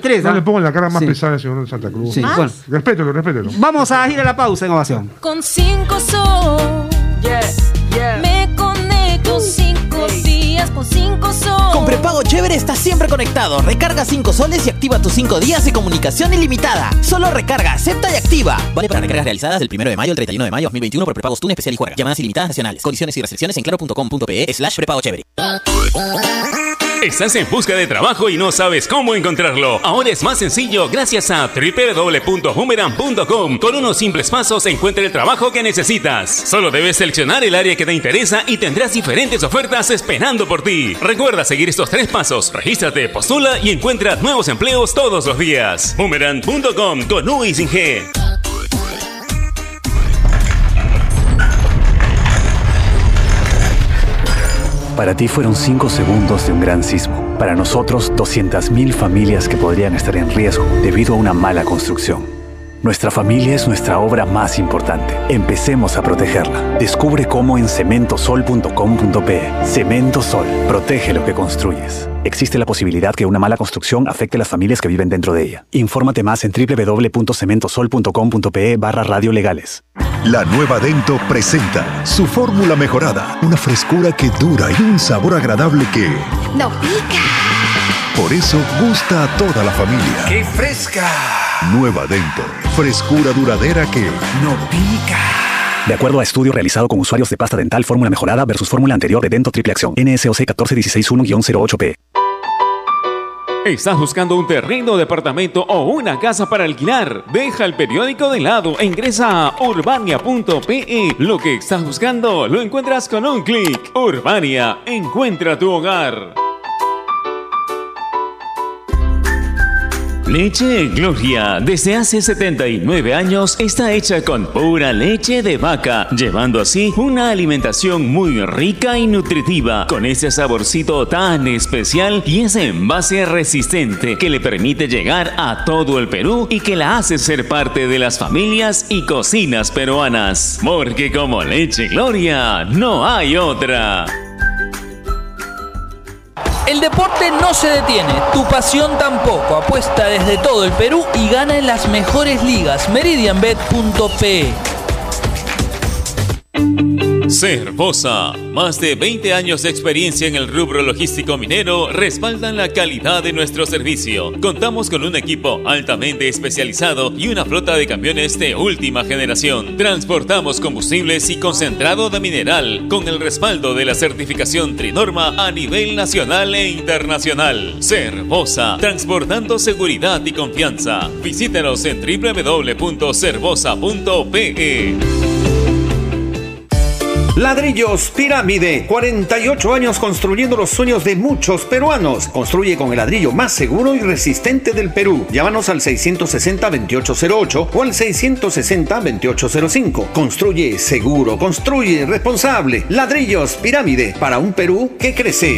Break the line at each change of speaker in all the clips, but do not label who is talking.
Tres,
No
¿ah?
le pongo la cara más
Sí.
pesada al señor de Santa Cruz.
Sí, bueno.
Respételo, respételo.
Vamos a ir a la pausa en ovación.
Con cinco sol. Me conecto cinco días con cinco sol.
Con prepago chévere estás siempre conectado. Recarga 5 soles y activa tus 5 días de comunicación ilimitada. Solo recarga, acepta y activa. Vale para recargas realizadas del 1 de mayo al 31 de mayo 2021 por prepagos TUN especial y juega. Llamadas ilimitadas nacionales. Condiciones y restricciones en claro.com.pe slash prepago chévere.
¿Estás en busca de trabajo y no sabes cómo encontrarlo? Ahora es más sencillo gracias a www.boomerang.com. Con unos simples pasos encuentra el trabajo que necesitas. Solo debes seleccionar el área que te interesa y tendrás diferentes ofertas esperando por ti. Recuerda seguir estos tres pasos. Regístrate, postula y encuentra nuevos empleos todos los días. Boomerang.com con U y sin G.
Para ti fueron 5 segundos de un gran sismo. Para nosotros, 200.000 familias que podrían estar en riesgo debido a una mala construcción. Nuestra familia es nuestra obra más importante. Empecemos a protegerla. Descubre cómo en cementosol.com.pe. Cemento Sol. Protege lo que construyes. Existe la posibilidad que una mala construcción afecte a las familias que viven dentro de ella. Infórmate más en www.cementosol.com.pe barra radiolegales.
La nueva Dento presenta su fórmula mejorada, una frescura que dura y un sabor agradable que,
No pica.
por eso, gusta a toda la familia.
¡Qué fresca!
Nueva Dento, frescura duradera que
¡No pica!
De acuerdo a estudio realizado con usuarios de pasta dental fórmula mejorada versus fórmula anterior de Dento Triple Acción. NSOC 14161-08P.
¿Estás buscando un terreno, departamento o una casa para alquilar? Deja el periódico de lado e ingresa a urbania.pe. Lo que estás buscando lo encuentras con un clic. Urbania, encuentra tu hogar. Leche Gloria, desde hace 79 años, está hecha con pura leche de vaca, llevando así una alimentación muy rica y nutritiva, con ese saborcito tan especial y ese envase resistente que le permite llegar a todo el Perú y que la hace ser parte de las familias y cocinas peruanas. Porque como Leche Gloria, no hay otra.
El deporte no se detiene, tu pasión tampoco. Apuesta desde todo el Perú y gana en las mejores ligas. Meridianbet.pe
Cervosa, más de 20 años de experiencia en el rubro logístico minero respaldan la calidad de nuestro servicio. Contamos con un equipo altamente especializado y una flota de camiones de última generación. Transportamos combustibles y concentrado de mineral con el respaldo de la certificación Trinorma a nivel nacional e internacional. Cervosa, transportando seguridad y confianza. Visítanos en www.cervosa.pe.
Ladrillos Pirámide, 48 años construyendo los sueños de muchos peruanos. Construye con el ladrillo más seguro y resistente del Perú. Llámanos al 660-2808 o al 660-2805. Construye seguro, construye responsable. Ladrillos Pirámide, para un Perú que crece.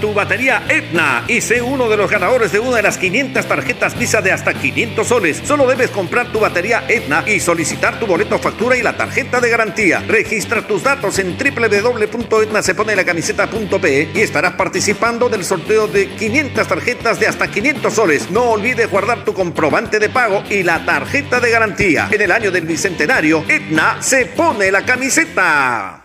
Tu batería Etna y sé uno de los ganadores de una de las 500 tarjetas Visa de hasta 500 soles. Solo debes comprar tu batería Etna y solicitar tu boleto factura y la tarjeta de garantía. Registra tus datos en www.etnaseponelacamiseta.pe y estarás participando del sorteo de 500 tarjetas de hasta 500 soles. No olvides guardar tu comprobante de pago y la tarjeta de garantía. En el año del bicentenario, Etna se pone la camiseta.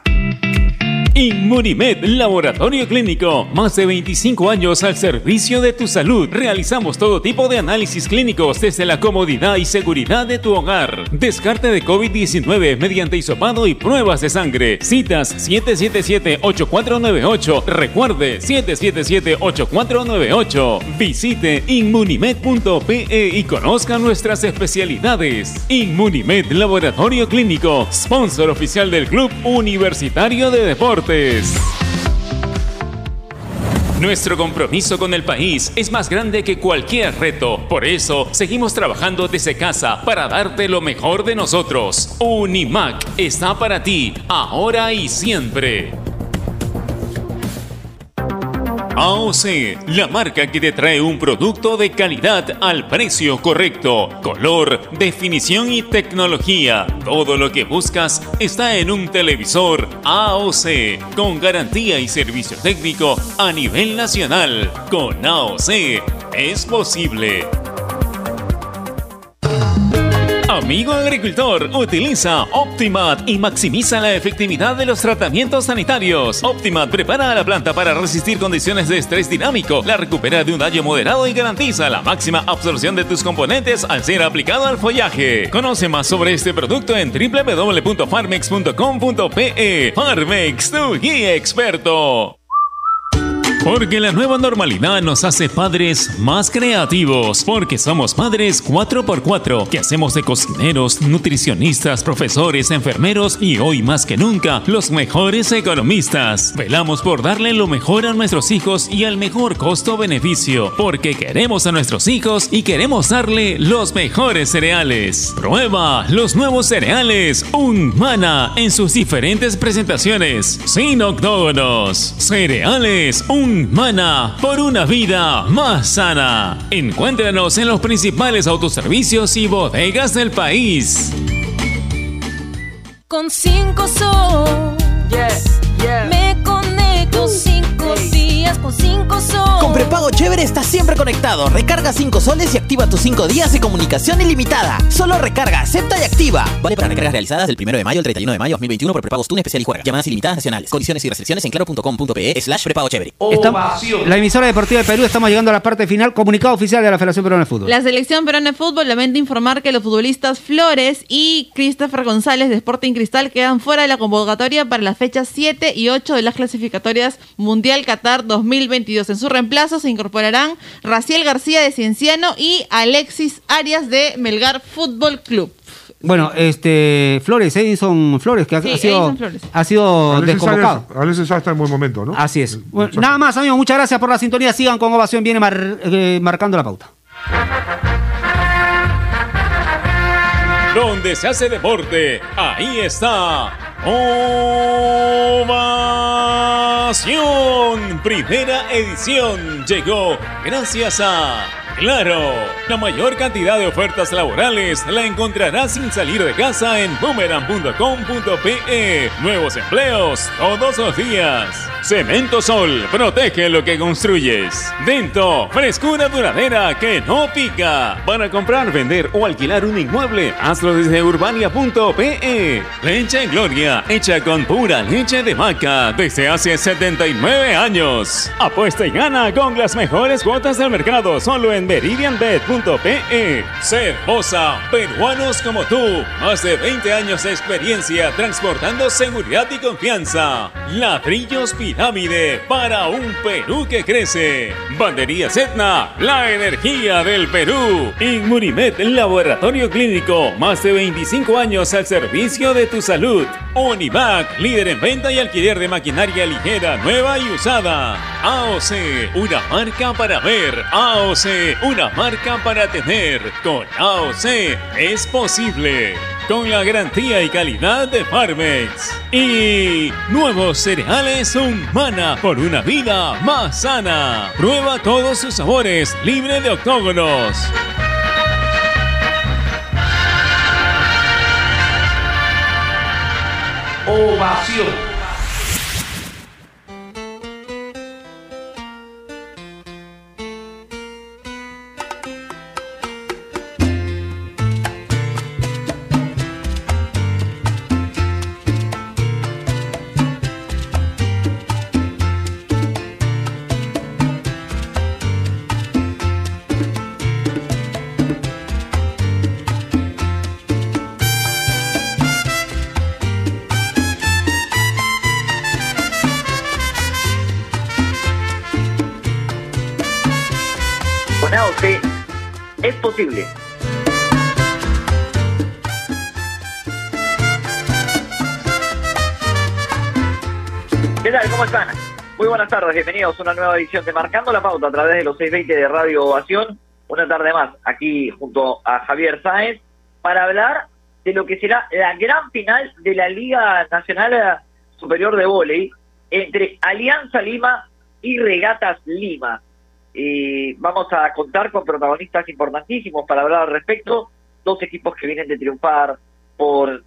Inmunimed Laboratorio Clínico. Más de 25 años al servicio de tu salud. Realizamos todo tipo de análisis clínicos desde la comodidad y seguridad de tu hogar. Descarte de COVID-19 mediante hisopado y pruebas de sangre. Citas 777-8498. Recuerde 777-8498. Visite inmunimed.pe y conozca nuestras especialidades. Inmunimed Laboratorio Clínico. Sponsor oficial del Club Universitario de Deportes. Nuestro compromiso con el país es más grande que cualquier reto. Por eso, seguimos trabajando desde casa para darte lo mejor de nosotros. Unimac está para ti, ahora y siempre. AOC, la marca que te trae un producto de calidad al precio correcto, color, definición y tecnología. Todo lo que buscas está en un televisor AOC, con garantía y servicio técnico a nivel nacional. Con AOC es posible. Amigo agricultor, utiliza Optimat y maximiza la efectividad de los tratamientos sanitarios. Optimat prepara a la planta para resistir condiciones de estrés dinámico, la recupera de un daño moderado y garantiza la máxima absorción de tus componentes al ser aplicado al follaje. Conoce más sobre este producto en www.farmex.com.pe. Farmex, tu guía experto. Porque la nueva normalidad nos hace padres más creativos. Porque somos padres 4x4, que hacemos de cocineros, nutricionistas, profesores, enfermeros y hoy más que nunca, los mejores economistas. Velamos por darle lo mejor a nuestros hijos y al mejor costo-beneficio. Porque queremos a nuestros hijos y queremos darle los mejores cereales. Prueba los nuevos cereales Unmana en sus diferentes presentaciones. Sin octógonos. Cereales Mana por una vida más sana. Encuéntranos en los principales autoservicios y bodegas del país.
Con 5 sol. Conecto 5 días con 5 sol.
Con prepago chévere estás siempre conectado. Recarga 5 soles y activa tus 5 días de comunicación ilimitada. Solo recarga, acepta y activa. Vale para recargas realizadas del 1 de mayo al 31 de mayo 2021 por prepagos TUN especial y juega. Llamadas ilimitadas nacionales. Condiciones y restricciones en claro.com.pe slash prepago chévere.
Estamos- la emisora deportiva de Perú, estamos llegando a la parte final. Comunicado oficial de la Federación Peruana de Fútbol.
La selección peruana de fútbol lamenta informar que los futbolistas Flores y Christopher González de Sporting Cristal quedan fuera de la convocatoria para las fechas 7 y 8 de las clasificatorias Mundial Qatar 2022. En su reemplazo se incorporarán Raciel García de Cienciano y Alexis Arias de Melgar Fútbol Club.
Bueno, este Flores, Edison Flores, que ha,
Sí,
ha sido, ha sido
Alexis
desconvocado.
Alexis Sáenz está en buen momento, ¿no?
Así es. Bueno, nada más, amigos, muchas gracias por la sintonía. Sigan con ovación, viene mar- eh, marcando la pauta.
Donde se hace deporte, ahí está. Ovación. Primera edición llegó gracias a Claro. La mayor cantidad de ofertas laborales la encontrarás sin salir de casa en boomerang.com.pe. Nuevos empleos todos los días. Cemento Sol, protege lo que construyes. Dento, frescura duradera que no pica. Para comprar, vender o alquilar un inmueble, hazlo desde urbania.pe. Leche Gloria, hecha con pura leche de vaca desde hace 79 años. Apuesta y gana con las mejores cuotas del mercado solo en meridianbet.pe. Cervosa, peruanos como tú. Más de 20 años de experiencia transportando seguridad y confianza. Ladrillos Pirámide para un Perú que crece. Banderías Etna, la energía del Perú. Inmunimed, laboratorio clínico. Más de 25 años al servicio de tu salud. Univac, líder en venta y alquiler de maquinaria ligera, nueva y usada. AOC, una marca para ver. AOC, una marca para tener. Con AOC es posible. Con la garantía y calidad de Farmex. Y nuevos cereales Humana por una vida más sana. Prueba todos sus sabores, libre de octógonos.
Ovación.
¿Qué tal? ¿Cómo están? Muy buenas tardes, bienvenidos a una nueva edición de Marcando la Pauta a través de los 620 de Radio Ovación. Una tarde más aquí junto a Javier Sáenz para hablar de lo que será la gran final de la Liga Nacional Superior de Vóley entre Alianza Lima y Regatas Lima. Eh, vamos a contar con protagonistas importantísimos para hablar al respecto. Dos equipos que vienen de triunfar por,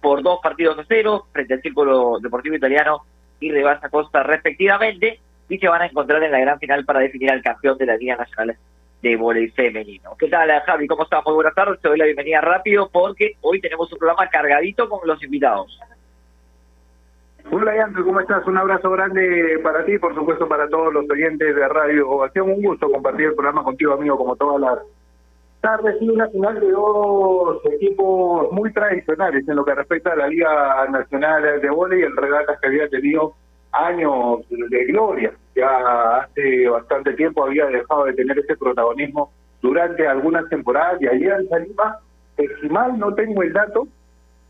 por dos partidos a cero frente al Círculo Deportivo Italiano y Rebasa Costa respectivamente y se van a encontrar en la gran final para definir al campeón de la Liga Nacional de Voleibol Femenino. ¿Qué tal, Javi? ¿Cómo estás? Muy buenas tardes. Te doy la bienvenida rápido porque hoy tenemos un programa cargadito con los invitados.
Hola, Yanto, ¿cómo estás? Un abrazo grande para ti, por supuesto, para todos los oyentes de Radio Ovación. Un gusto compartir el programa contigo, amigo, como todas las tardes. Y una final de dos equipos muy tradicionales en lo que respecta a la Liga Nacional de Voleibol y el regatas que había tenido años de gloria. Ya hace bastante tiempo había dejado de tener ese protagonismo durante algunas temporadas y allí en Salima, si mal no tengo el dato,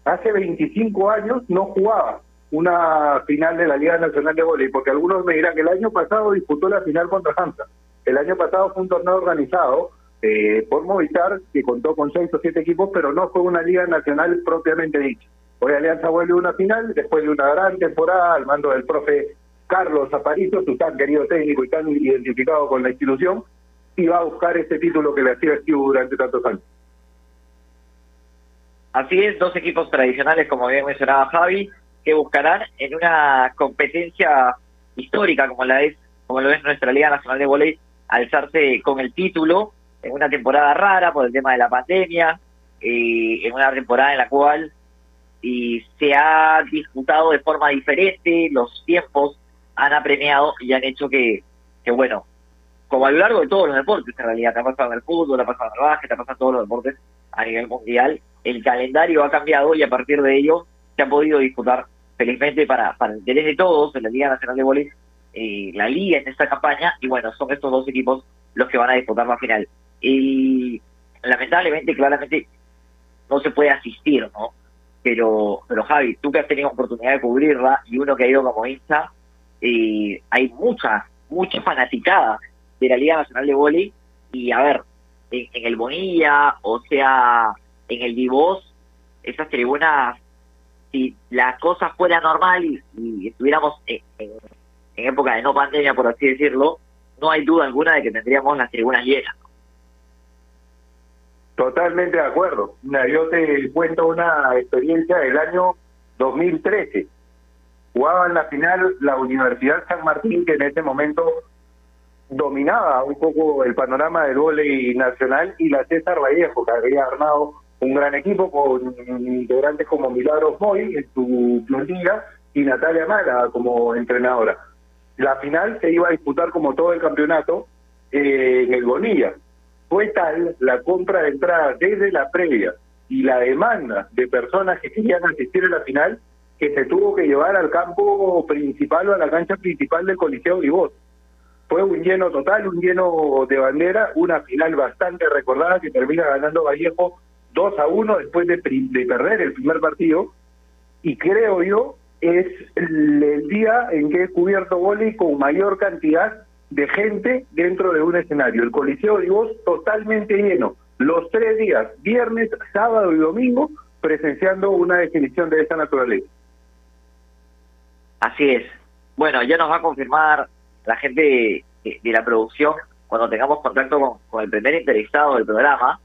hace 25 años no jugaba una final de la Liga Nacional de Voleibol, porque algunos me dirán que el año pasado disputó la final contra Hansa. El año pasado fue un torneo organizado eh, por Movistar, que contó con seis o siete equipos, pero no fue una Liga Nacional propiamente dicha. Hoy Alianza vuelve a una final, después de una gran temporada al mando del profe Carlos Aparicio, su tan querido técnico y tan identificado con la institución, y va a buscar ese título que le hacía esquivo durante tantos años.
Así es, dos equipos tradicionales, como bien mencionaba Javi, que buscarán en una competencia histórica como la es como lo es nuestra Liga Nacional de Voleibol alzarse con el título en una temporada rara por el tema de la pandemia y en una temporada en la cual y se ha disputado de forma diferente los tiempos han apremiado y han hecho que, que bueno como a lo largo de todos los deportes en realidad te ha pasado en el fútbol te ha pasado en el básquet te ha pasado todos los deportes a nivel mundial el calendario ha cambiado y a partir de ello se ha podido disputar felizmente para, para el interés de todos en la Liga Nacional de Voleibol, eh, la Liga en esta campaña, y bueno, son estos dos equipos los que van a disputar la final. Y lamentablemente, claramente, no se puede asistir, ¿no? Pero, pero Javi, tú que has tenido oportunidad de cubrirla y uno que ha ido como hincha, eh, hay mucha, mucha fanaticada de la Liga Nacional de Voleibol, y a ver, en, el Bonilla, o sea, en el Divos, esas tribunas si la cosa fuera normal y, estuviéramos en, época de no pandemia, por así decirlo, no hay duda alguna de que tendríamos las tribunas llenas.
Totalmente de acuerdo. yo te cuento una experiencia del año 2013. Jugaba en la final la Universidad San Martín, que en ese momento dominaba un poco el panorama del volei nacional, y la César Vallejo, que había armado un gran equipo con integrantes como Milagros Moy en su plantilla y Natalia Mala como entrenadora. La final se iba a disputar como todo el campeonato eh, en el Bonilla. Fue tal la compra de entradas desde la previa y la demanda de personas que querían asistir a la final que se tuvo que llevar al campo principal o a la cancha principal del Coliseo Vivos. Fue un lleno total, un lleno de bandera, una final bastante recordada que termina ganando Vallejo 2 a 1 después de, perder el primer partido. Y creo yo es el, día en que he cubierto vóley con mayor cantidad de gente dentro de un escenario. El Coliseo de Voz totalmente lleno. Los tres días, viernes, sábado y domingo, presenciando una definición de esta naturaleza.
Así es. Bueno, ya nos va a confirmar la gente de, la producción cuando tengamos contacto con, el primer interesado del programa,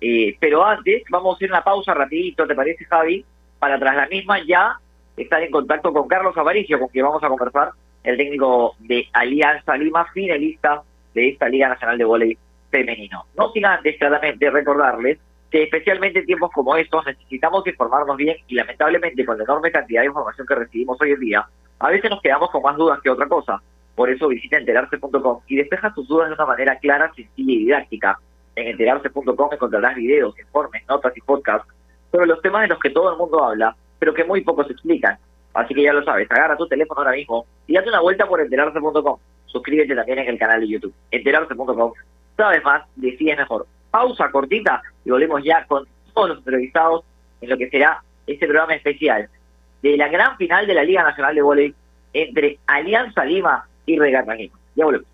eh, pero antes, vamos a hacer una pausa rapidito, ¿te parece, Javi? Para tras la misma ya estar en contacto con Carlos Avaricio, con quien vamos a conversar, el técnico de Alianza Lima, finalista de esta Liga Nacional de Voleibol Femenino. No sin antes, claramente, recordarles que especialmente en tiempos como estos necesitamos informarnos bien y lamentablemente con la enorme cantidad de información que recibimos hoy en día, a veces nos quedamos con más dudas que otra cosa. Por eso visita enterarse.com y despeja tus dudas de una manera clara, sencilla y didáctica. En enterarse.com encontrarás videos, informes, notas y podcasts sobre los temas de los que todo el mundo habla, pero que muy pocos explican. Así que ya lo sabes, agarra tu teléfono ahora mismo y date una vuelta por enterarse.com. Suscríbete también en el canal de YouTube. Enterarse.com. Sabes más, decides mejor. Pausa cortita y volvemos ya con todos los entrevistados en lo que será este programa especial de la gran final de la Liga Nacional de Voleibol entre Alianza Lima y Regata Lima. Ya volvemos.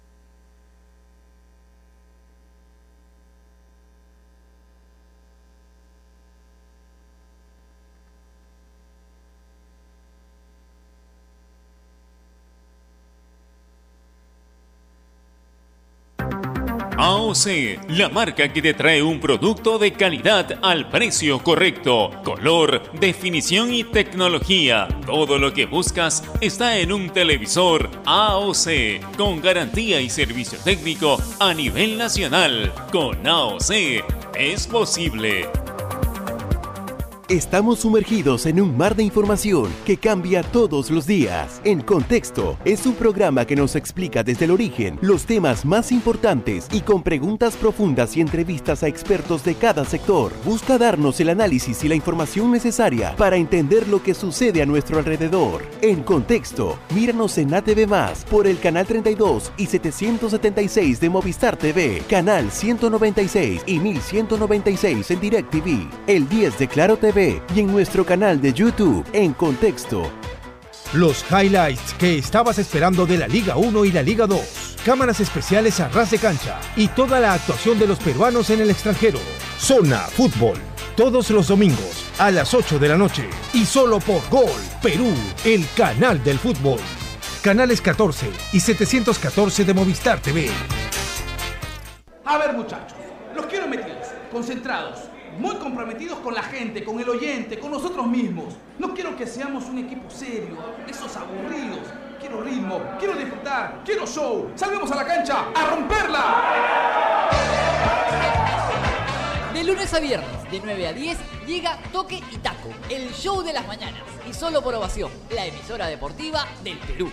AOC, la marca que te trae un producto de calidad al precio correcto, color, definición y tecnología. Todo lo que buscas está en un televisor AOC, con garantía y servicio técnico a nivel nacional. Con AOC es posible.
Estamos sumergidos en un mar de información que cambia todos los días. En Contexto es un programa que nos explica desde el origen los temas más importantes y con preguntas profundas y entrevistas a expertos de cada sector. Busca darnos el análisis y la información necesaria para entender lo que sucede a nuestro alrededor. En Contexto, míranos en ATV Más por el canal 32 y 776 de Movistar TV, canal 196 y 1196 en DirecTV, el 10 de Claro TV y en nuestro canal de YouTube en Contexto.
Los highlights que estabas esperando de la Liga 1 y la Liga 2. Cámaras especiales a ras de cancha y toda la actuación de los peruanos en el extranjero. Zona Fútbol. Todos los domingos a las 8 de la noche y solo por Gol Perú, el canal del fútbol. Canales 14 y 714 de Movistar TV.
A ver muchachos, los quiero metidos, concentrados muy comprometidos con la gente, con el oyente, con nosotros mismos. No quiero que seamos un equipo serio, esos aburridos. Quiero ritmo, quiero disfrutar, quiero show. Salvemos a la cancha a romperla.
De lunes a viernes, de 9 a 10, llega Toque y Taco, el show de las mañanas. Y solo por ovación, la emisora deportiva del Perú.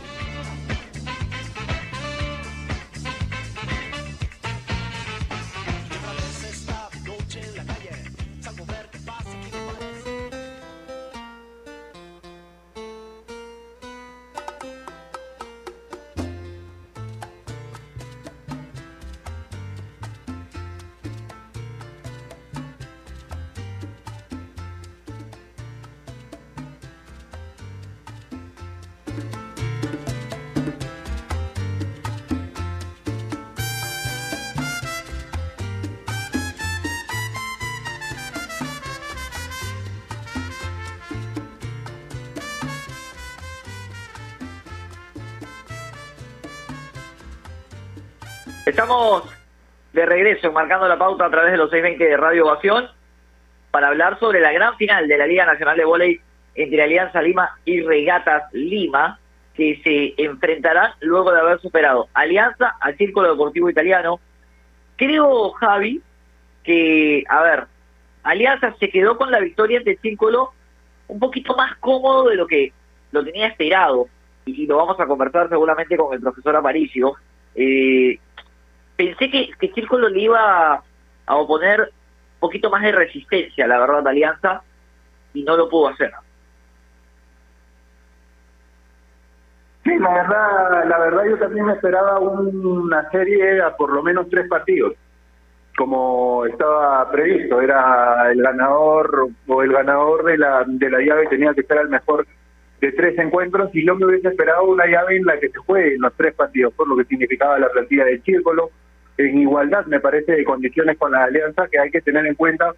Estamos de regreso, marcando la pauta a través de los 620 de Radio Ovación, para hablar sobre la gran final de la Liga Nacional de Voley entre Alianza Lima y Regatas Lima, que se enfrentarán luego de haber superado Alianza al Círculo Deportivo Italiano. Creo, Javi, que, a ver, Alianza se quedó con la victoria ante el Círculo un poquito más cómodo de lo que lo tenía esperado, y, lo vamos a conversar seguramente con el profesor Aparicio. Eh, pensé que, que Círculo le iba a oponer un poquito más de resistencia, la verdad, Alianza, y no lo pudo hacer.
La verdad, la verdad yo también me esperaba una serie a por lo menos tres partidos, como estaba previsto, era el ganador o el ganador de la de la llave tenía que ser el mejor de tres encuentros y yo me hubiese esperado una llave en la que se jueguen los tres partidos, por lo que significaba la plantilla de Círculo, en igualdad, me parece, de condiciones con la alianza que hay que tener en cuenta.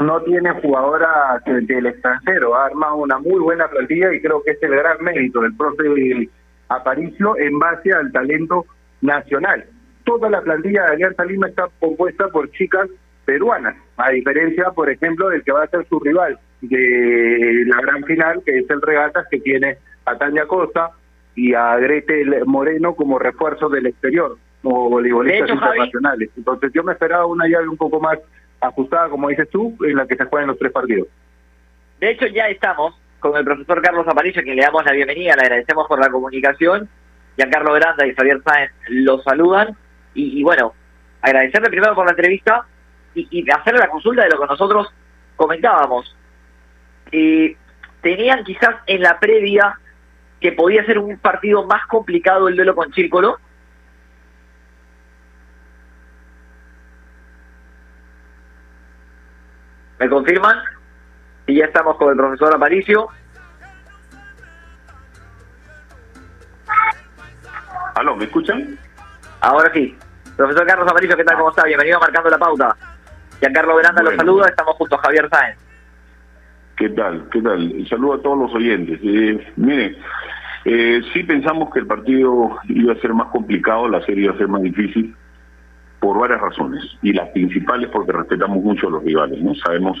No tiene jugadora del extranjero, ha armado una muy buena plantilla y creo que es el gran mérito del profe Aparicio en base al talento nacional. Toda la plantilla de Alianza Lima está compuesta por chicas peruanas, a diferencia, por ejemplo, del que va a ser su rival de la gran final, que es el Regatas, que tiene a Tania Costa y a Grete Moreno como refuerzo del exterior o voleibolistas internacionales. Entonces yo me esperaba una llave un poco más ajustada, como dices tú, en la que se jueguen los tres partidos.
De hecho, ya estamos con el profesor Carlos Aparicio, que le damos la bienvenida, le agradecemos por la comunicación. Giancarlo Granda y Javier Sáenz lo saludan. Y, bueno, agradecerle primero por la entrevista y, y hacerle la consulta de lo que nosotros comentábamos. Eh, tenían quizás en la previa que podía ser un partido más complicado el duelo con Círculo, ¿Me confirman? Y ya estamos con el profesor Aparicio.
¿Aló, me escuchan?
Ahora sí. Profesor Carlos Aparicio, ¿qué tal? ¿Cómo está? Bienvenido a Marcando la Pauta. Giancarlo Veranda los saluda, estamos junto a Javier Sáenz.
¿Qué tal? ¿Qué tal? Saludo a todos los oyentes. Eh, miren, eh, sí pensamos que el partido iba a ser más complicado, la serie iba a ser más difícil. por varias razones. Y las principales porque respetamos mucho a los rivales, ¿no? Sabemos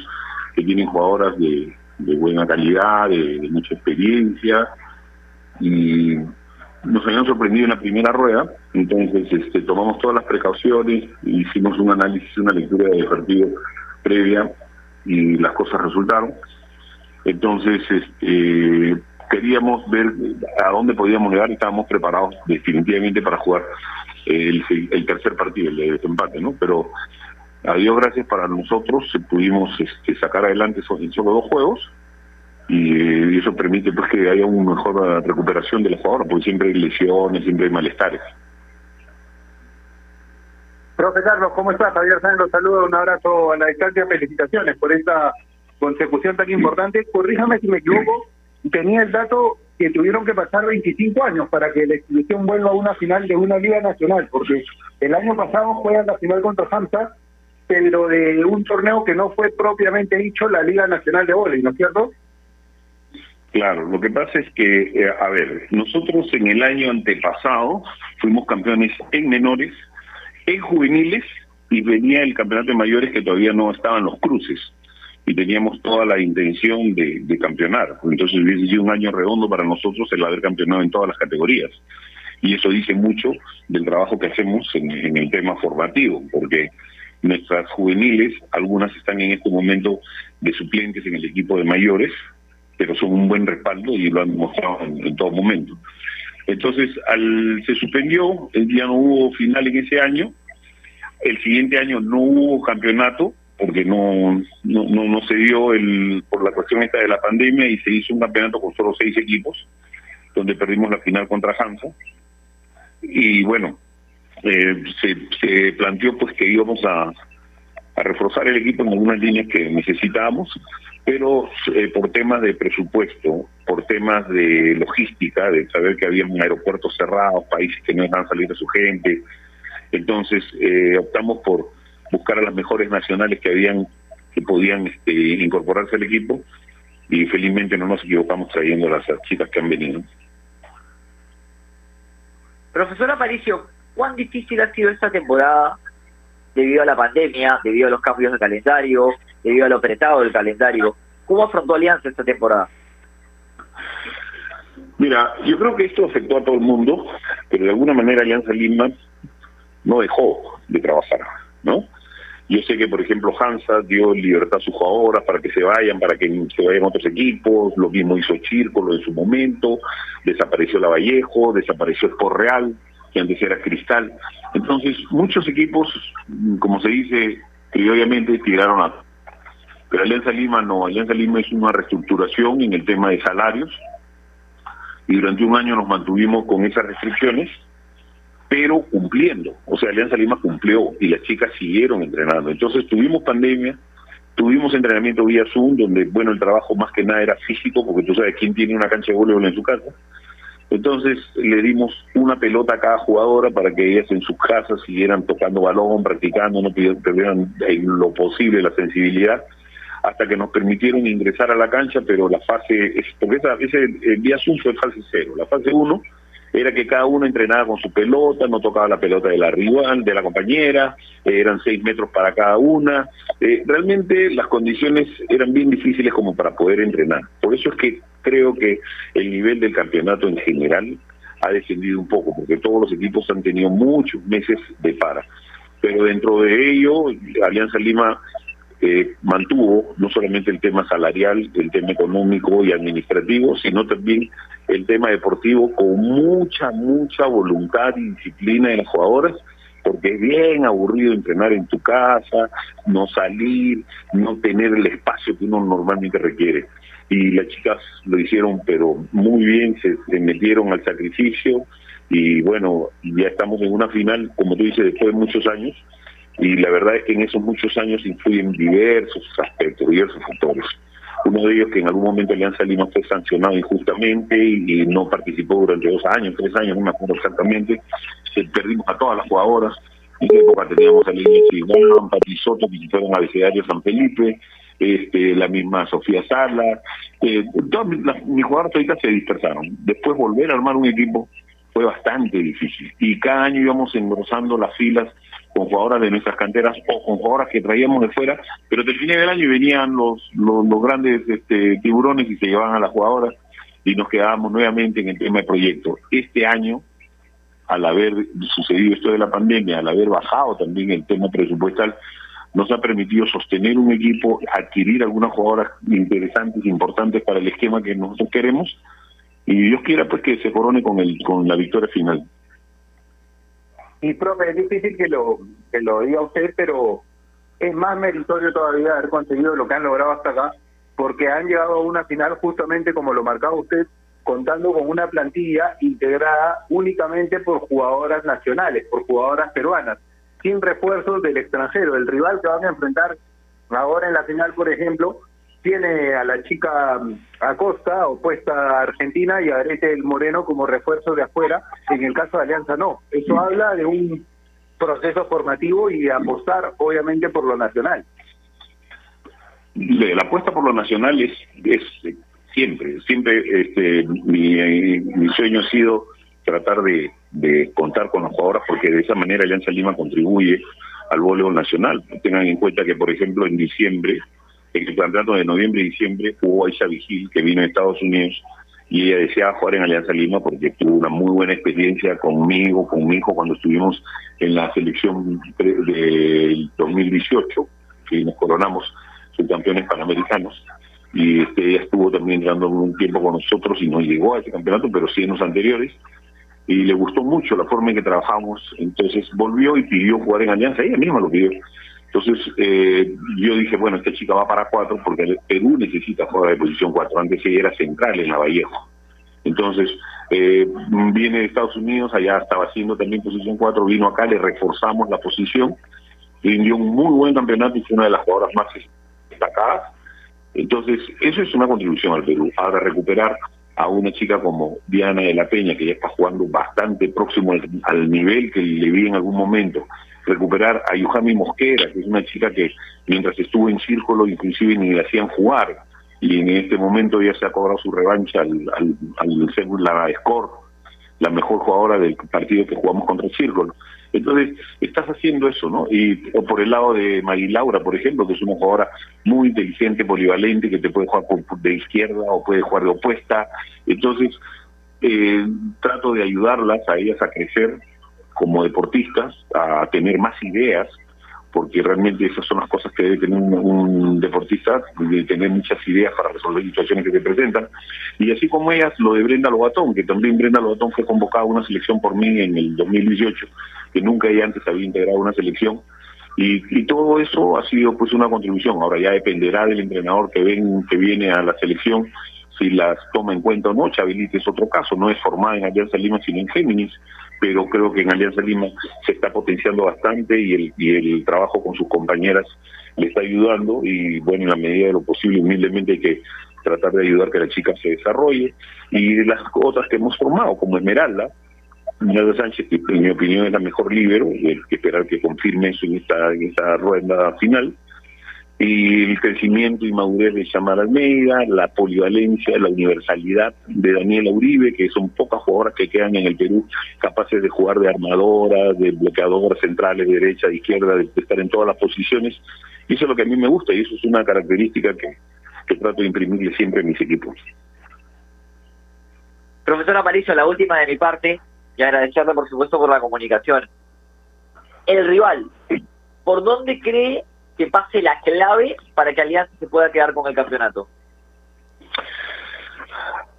que tienen jugadoras de, de buena calidad, de, de mucha experiencia, y nos habían sorprendido en la primera rueda, entonces este, tomamos todas las precauciones, hicimos un análisis, una lectura del partido previa y las cosas resultaron. Entonces, este, queríamos ver a dónde podíamos llegar y estábamos preparados definitivamente para jugar el, el tercer partido, el de desempate, ¿no? Pero a Dios gracias para nosotros pudimos este, sacar adelante so- en solo dos juegos y eso permite pues que haya una mejor recuperación de los jugadores, porque siempre hay lesiones, siempre hay malestares.
Profe Carlos, ¿cómo estás? Javier Sáenz los saluda, un abrazo a la distancia, felicitaciones por esta consecución tan importante. Corríjame si me equivoco, tenía el dato que tuvieron que pasar 25 años para que la institución vuelva a una final de una liga nacional, porque el año pasado juegan la final contra Samsa, pero de un torneo que no fue propiamente dicho la Liga Nacional de Voleibol, ¿no es cierto?
Claro, lo que pasa es que, eh, a ver, nosotros en el año antepasado fuimos campeones en menores, en juveniles y venía el campeonato de mayores que todavía no estaban los cruces y teníamos toda la intención de, campeonar. Entonces hubiese sido un año redondo para nosotros el haber campeonado en todas las categorías. Y eso dice mucho del trabajo que hacemos en, en el tema formativo, porque nuestras juveniles, algunas están en este momento de suplentes en el equipo de mayores, pero son un buen respaldo y lo han demostrado en, todo momento. Entonces, al, se suspendió, el día no hubo final en ese año, el siguiente año no hubo campeonato, porque no, no, no, no se dio el, por la cuestión esta de la pandemia y se hizo un campeonato con solo seis equipos, donde perdimos la final contra Hansa. Y bueno, eh, se, planteó pues que íbamos a, reforzar el equipo en algunas líneas que necesitábamos, pero eh, por temas de presupuesto, por temas de logística, de saber que había aeropuertos cerrados, países que no dejaban salir a su gente, entonces eh, optamos por buscar a las mejores nacionales que habían que podían este, incorporarse al equipo y felizmente no nos equivocamos trayendo las chicas que han venido.
Profesor Aparicio, ¿cuán difícil ha sido esta temporada debido a la pandemia, debido a los cambios de calendario, debido a lo apretado del calendario? ¿Cómo afrontó Alianza esta temporada?
Mira, yo creo que esto afectó a todo el mundo, pero de alguna manera Alianza Lima no dejó de trabajar, ¿no? Yo sé que, por ejemplo, Hansa dio libertad a sus jugadoras para que se vayan, para que se vayan otros equipos, lo mismo hizo Chírcolo en su momento, desapareció la Vallejo, desapareció Sport Real, que antes era Cristal. Entonces, muchos equipos, como se dice criollamente, tiraron a... Pero Alianza Lima no, Alianza Lima es una reestructuración en el tema de salarios, y durante un año nos mantuvimos con esas restricciones, pero cumpliendo. O sea, Alianza Lima cumplió y las chicas siguieron entrenando. Entonces tuvimos pandemia, tuvimos entrenamiento vía Zoom, donde, bueno, el trabajo más que nada era físico, porque tú sabes quién tiene una cancha de voleibol en su casa. Entonces le dimos una pelota a cada jugadora para que ellas en sus casas siguieran tocando balón, practicando, no perdieran en lo posible la sensibilidad hasta que nos permitieron ingresar a la cancha, pero la fase, porque esa, ese día Zoom fue fase cero, la fase uno era que cada uno entrenaba con su pelota, no tocaba la pelota de la rival, de la compañera, eh, eran seis metros para cada una. Eh, realmente las condiciones eran bien difíciles como para poder entrenar. Por eso es que creo que el nivel del campeonato en general ha descendido un poco, porque todos los equipos han tenido muchos meses de para. Pero dentro de ello, Alianza Lima eh, mantuvo no solamente el tema salarial, el tema económico y administrativo, sino también el tema deportivo con mucha, mucha voluntad y disciplina de las jugadoras, porque es bien aburrido entrenar en tu casa, no salir, no tener el espacio que uno normalmente requiere. Y las chicas lo hicieron, pero muy bien, se, metieron al sacrificio y bueno, ya estamos en una final, como tú dices, después de muchos años, y la verdad es que en esos muchos años influyen diversos aspectos, diversos factores. Uno de ellos que en algún momento Alianza Lima fue sancionado injustamente y, no participó durante dos años, tres años, no me acuerdo exactamente. Se, perdimos a todas las jugadoras. En esa época teníamos a Lili Chigón, Pati Soto, que se fueron a San Felipe, este, la misma Sofía Sala. Eh, todas las, mis jugadoras ahorita se dispersaron. Después volver a armar un equipo fue bastante difícil. Y cada año íbamos engrosando las filas con jugadoras de nuestras canteras o con jugadoras que traíamos de fuera, pero terminé el año venían los, los, los grandes este, tiburones y se llevaban a las jugadoras y nos quedábamos nuevamente en el tema de proyecto. Este año, al haber sucedido esto de la pandemia, al haber bajado también el tema presupuestal, nos ha permitido sostener un equipo, adquirir algunas jugadoras interesantes, importantes para el esquema que nosotros queremos, y Dios quiera pues que se corone con el con la victoria final.
Y profe, es difícil que lo, que lo diga usted, pero es más meritorio todavía haber conseguido lo que han logrado hasta acá, porque han llegado a una final justamente como lo marcaba usted, contando con una plantilla integrada únicamente por jugadoras nacionales, por jugadoras peruanas, sin refuerzos del extranjero. El rival que van a enfrentar ahora en la final, por ejemplo, tiene a la chica mm, Acosta, opuesta a Argentina, y a Arete el Moreno como refuerzo de afuera. En el caso de Alianza, no. Eso habla de un proceso formativo y de apostar, obviamente, por lo nacional.
La apuesta por lo nacional es, es eh, siempre, siempre este, mi, eh, mi sueño ha sido tratar de, de contar con los jugadores porque de esa manera Alianza Lima contribuye al voleibol nacional. Tengan en cuenta que, por ejemplo, en diciembre, en el campeonato de noviembre y diciembre, hubo Aisha Vigil, que vino de Estados Unidos, y ella deseaba jugar en Alianza Lima porque tuvo una muy buena experiencia conmigo, con mi hijo, cuando estuvimos en la selección del 2018, que nos coronamos subcampeones panamericanos. Y este, ella estuvo también dando un tiempo con nosotros y no llegó a ese campeonato, pero sí en los anteriores y le gustó mucho la forma en que trabajamos, entonces volvió y pidió jugar en Alianza, ella misma lo pidió. Entonces eh, yo dije, bueno, esta chica va para cuatro porque Perú necesita jugar de posición cuatro, antes ella era central en la Vallejo. Entonces eh, viene de Estados Unidos, allá estaba haciendo también posición cuatro, vino acá, le reforzamos la posición, rindió un muy buen campeonato y fue una de las jugadoras más destacadas. Entonces, eso es una contribución al Perú. Ahora recuperar a una chica como Diana de la Peña, que ya está jugando bastante próximo al, nivel que le vi en algún momento. Recuperar a Yuhami Mosquera, que es una chica que mientras estuvo en círculo inclusive ni la hacían jugar. Y en este momento ya se ha cobrado su revancha al, al, al la score, la mejor jugadora del partido que jugamos contra el círculo. Entonces, estás haciendo eso, ¿no? Y o por el lado de Marilaura, por ejemplo, que es una jugadora muy inteligente, polivalente, que te puede jugar de izquierda o puede jugar de opuesta. Entonces, eh, trato de ayudarlas a ellas a crecer como deportistas, a tener más ideas, porque realmente esas son las cosas que debe tener un, un deportista, de tener muchas ideas para resolver situaciones que se presentan. Y así como ellas, lo de Brenda Lobatón, que también Brenda Lobatón fue convocada a una selección por mí en el 2018, que nunca ella antes había integrado una selección. Y, todo eso ha sido pues una contribución. Ahora ya dependerá del entrenador que ven que viene a la selección si las toma en cuenta o no. Chavilites es otro caso, no es formada en Alianza Lima sino en Géminis, pero creo que en Alianza Lima se está potenciando bastante y el, y el trabajo con sus compañeras le está ayudando y bueno, en la medida de lo posible, humildemente hay que tratar de ayudar que la chica se desarrolle y las otras que hemos formado, como Esmeralda, Esmeralda Sánchez, que en mi opinión es la mejor líbero, hay que esperar que confirme eso en esta, en esta rueda final, y el crecimiento y madurez de Chamar Almeida, la polivalencia, la universalidad de Daniela Uribe, que son pocas jugadoras que quedan en el Perú capaces de jugar de armadoras, de bloqueadoras centrales, de derecha, de izquierda, de, estar en todas las posiciones. Y eso es lo que a mí me gusta y eso es una característica que, que trato de imprimirle siempre a mis equipos.
Profesor Aparicio, la última de mi parte, y agradecerle por supuesto por la comunicación. El rival, ¿por dónde cree que pase la clave para que Alianza se pueda quedar con el campeonato?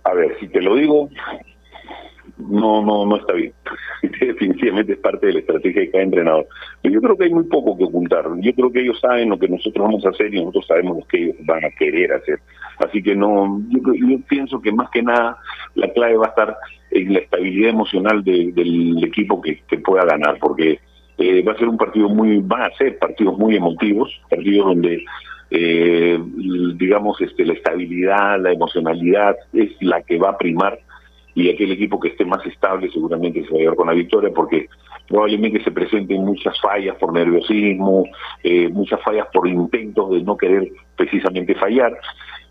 A ver, si te lo digo, no, no, no está bien. Definitivamente es parte de la estrategia de cada entrenador. Pero yo creo que hay muy poco que ocultar. Yo creo que ellos saben lo que nosotros vamos a hacer y nosotros sabemos lo que ellos van a querer hacer. Así que no, yo, yo pienso que más que nada la clave va a estar en la estabilidad emocional de- del equipo que, que pueda ganar, porque eh, va a ser un partido muy, van a ser partidos muy emotivos, partidos donde eh, digamos este la estabilidad, la emocionalidad es la que va a primar y aquel equipo que esté más estable seguramente se va a llevar con la victoria porque probablemente se presenten muchas fallas por nerviosismo, eh, muchas fallas por intentos de no querer precisamente fallar.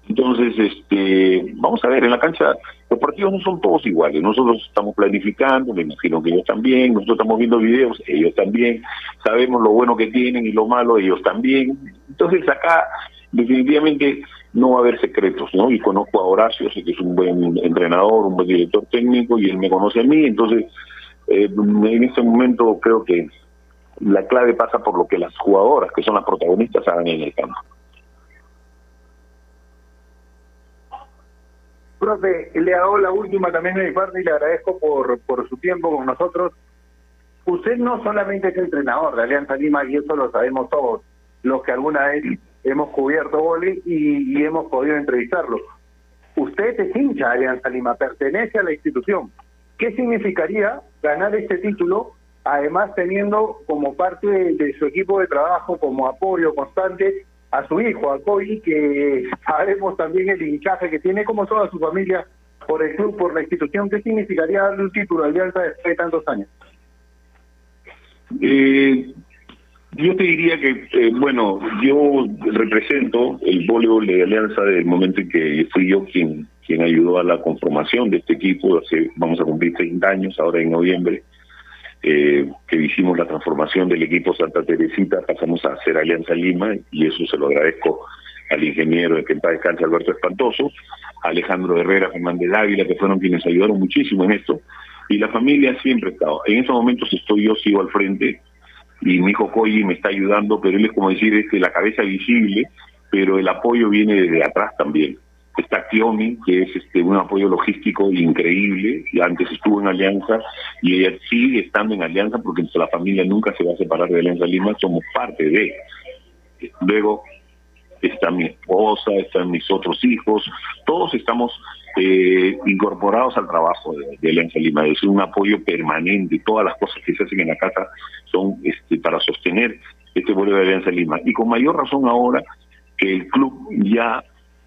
Entonces, este, vamos a ver, en la cancha los partidos no son todos iguales. Nosotros estamos planificando, me imagino que ellos también, nosotros estamos viendo videos, ellos también. sabemos lo bueno que tienen y lo malo ellos también. Entonces acá definitivamente no va a haber secretos, ¿no? Y conozco a Horacio, sé que es un buen entrenador, un buen director técnico y él me conoce a mí, entonces eh, en este momento creo que la clave pasa por lo que las jugadoras, que son las protagonistas, hagan en el campo.
Profe, le hago la última también de mi parte y le agradezco por, por su tiempo con nosotros. Usted no solamente es entrenador de Alianza Lima, y eso lo sabemos todos, los que alguna vez hemos cubierto Boli y, hemos podido entrevistarlo. Usted es hincha de Alianza Lima, pertenece a la institución. ¿Qué significaría ganar este título, además teniendo como parte de su equipo de trabajo, como apoyo constante, a su hijo, a Coy, que sabemos también el hinchaje que tiene, como toda su familia, por el club, por la institución. ¿Qué significaría darle un título a Alianza después de tantos años?
Eh, yo te diría que, eh, bueno, yo represento el voleibol de Alianza desde el momento en que fui yo quien quien ayudó a la conformación de este equipo. Hace, vamos a cumplir 30 años ahora en noviembre, eh, que hicimos la transformación del equipo Santa Teresita, pasamos a hacer Alianza Lima y eso se lo agradezco al ingeniero de que en paz descanse Alberto Espantoso, a Alejandro Herrera, Fernández Dávila, que fueron quienes ayudaron muchísimo en esto, y la familia siempre ha estado. En estos momentos estoy yo, sigo al frente, y mi hijo Koji me está ayudando, pero él es como decir, es que la cabeza visible, pero el apoyo viene desde atrás también. Está Kiomi, que es este un apoyo logístico increíble, y antes estuvo en Alianza, y ella sigue estando en Alianza porque la familia nunca se va a separar de Alianza Lima, somos parte de. Luego está mi esposa, están mis otros hijos, todos estamos eh, incorporados al trabajo de, de Alianza Lima, es un apoyo permanente, todas las cosas que se hacen en la casa son este, para sostener este vuelo de Alianza Lima. Y con mayor razón ahora que el club ya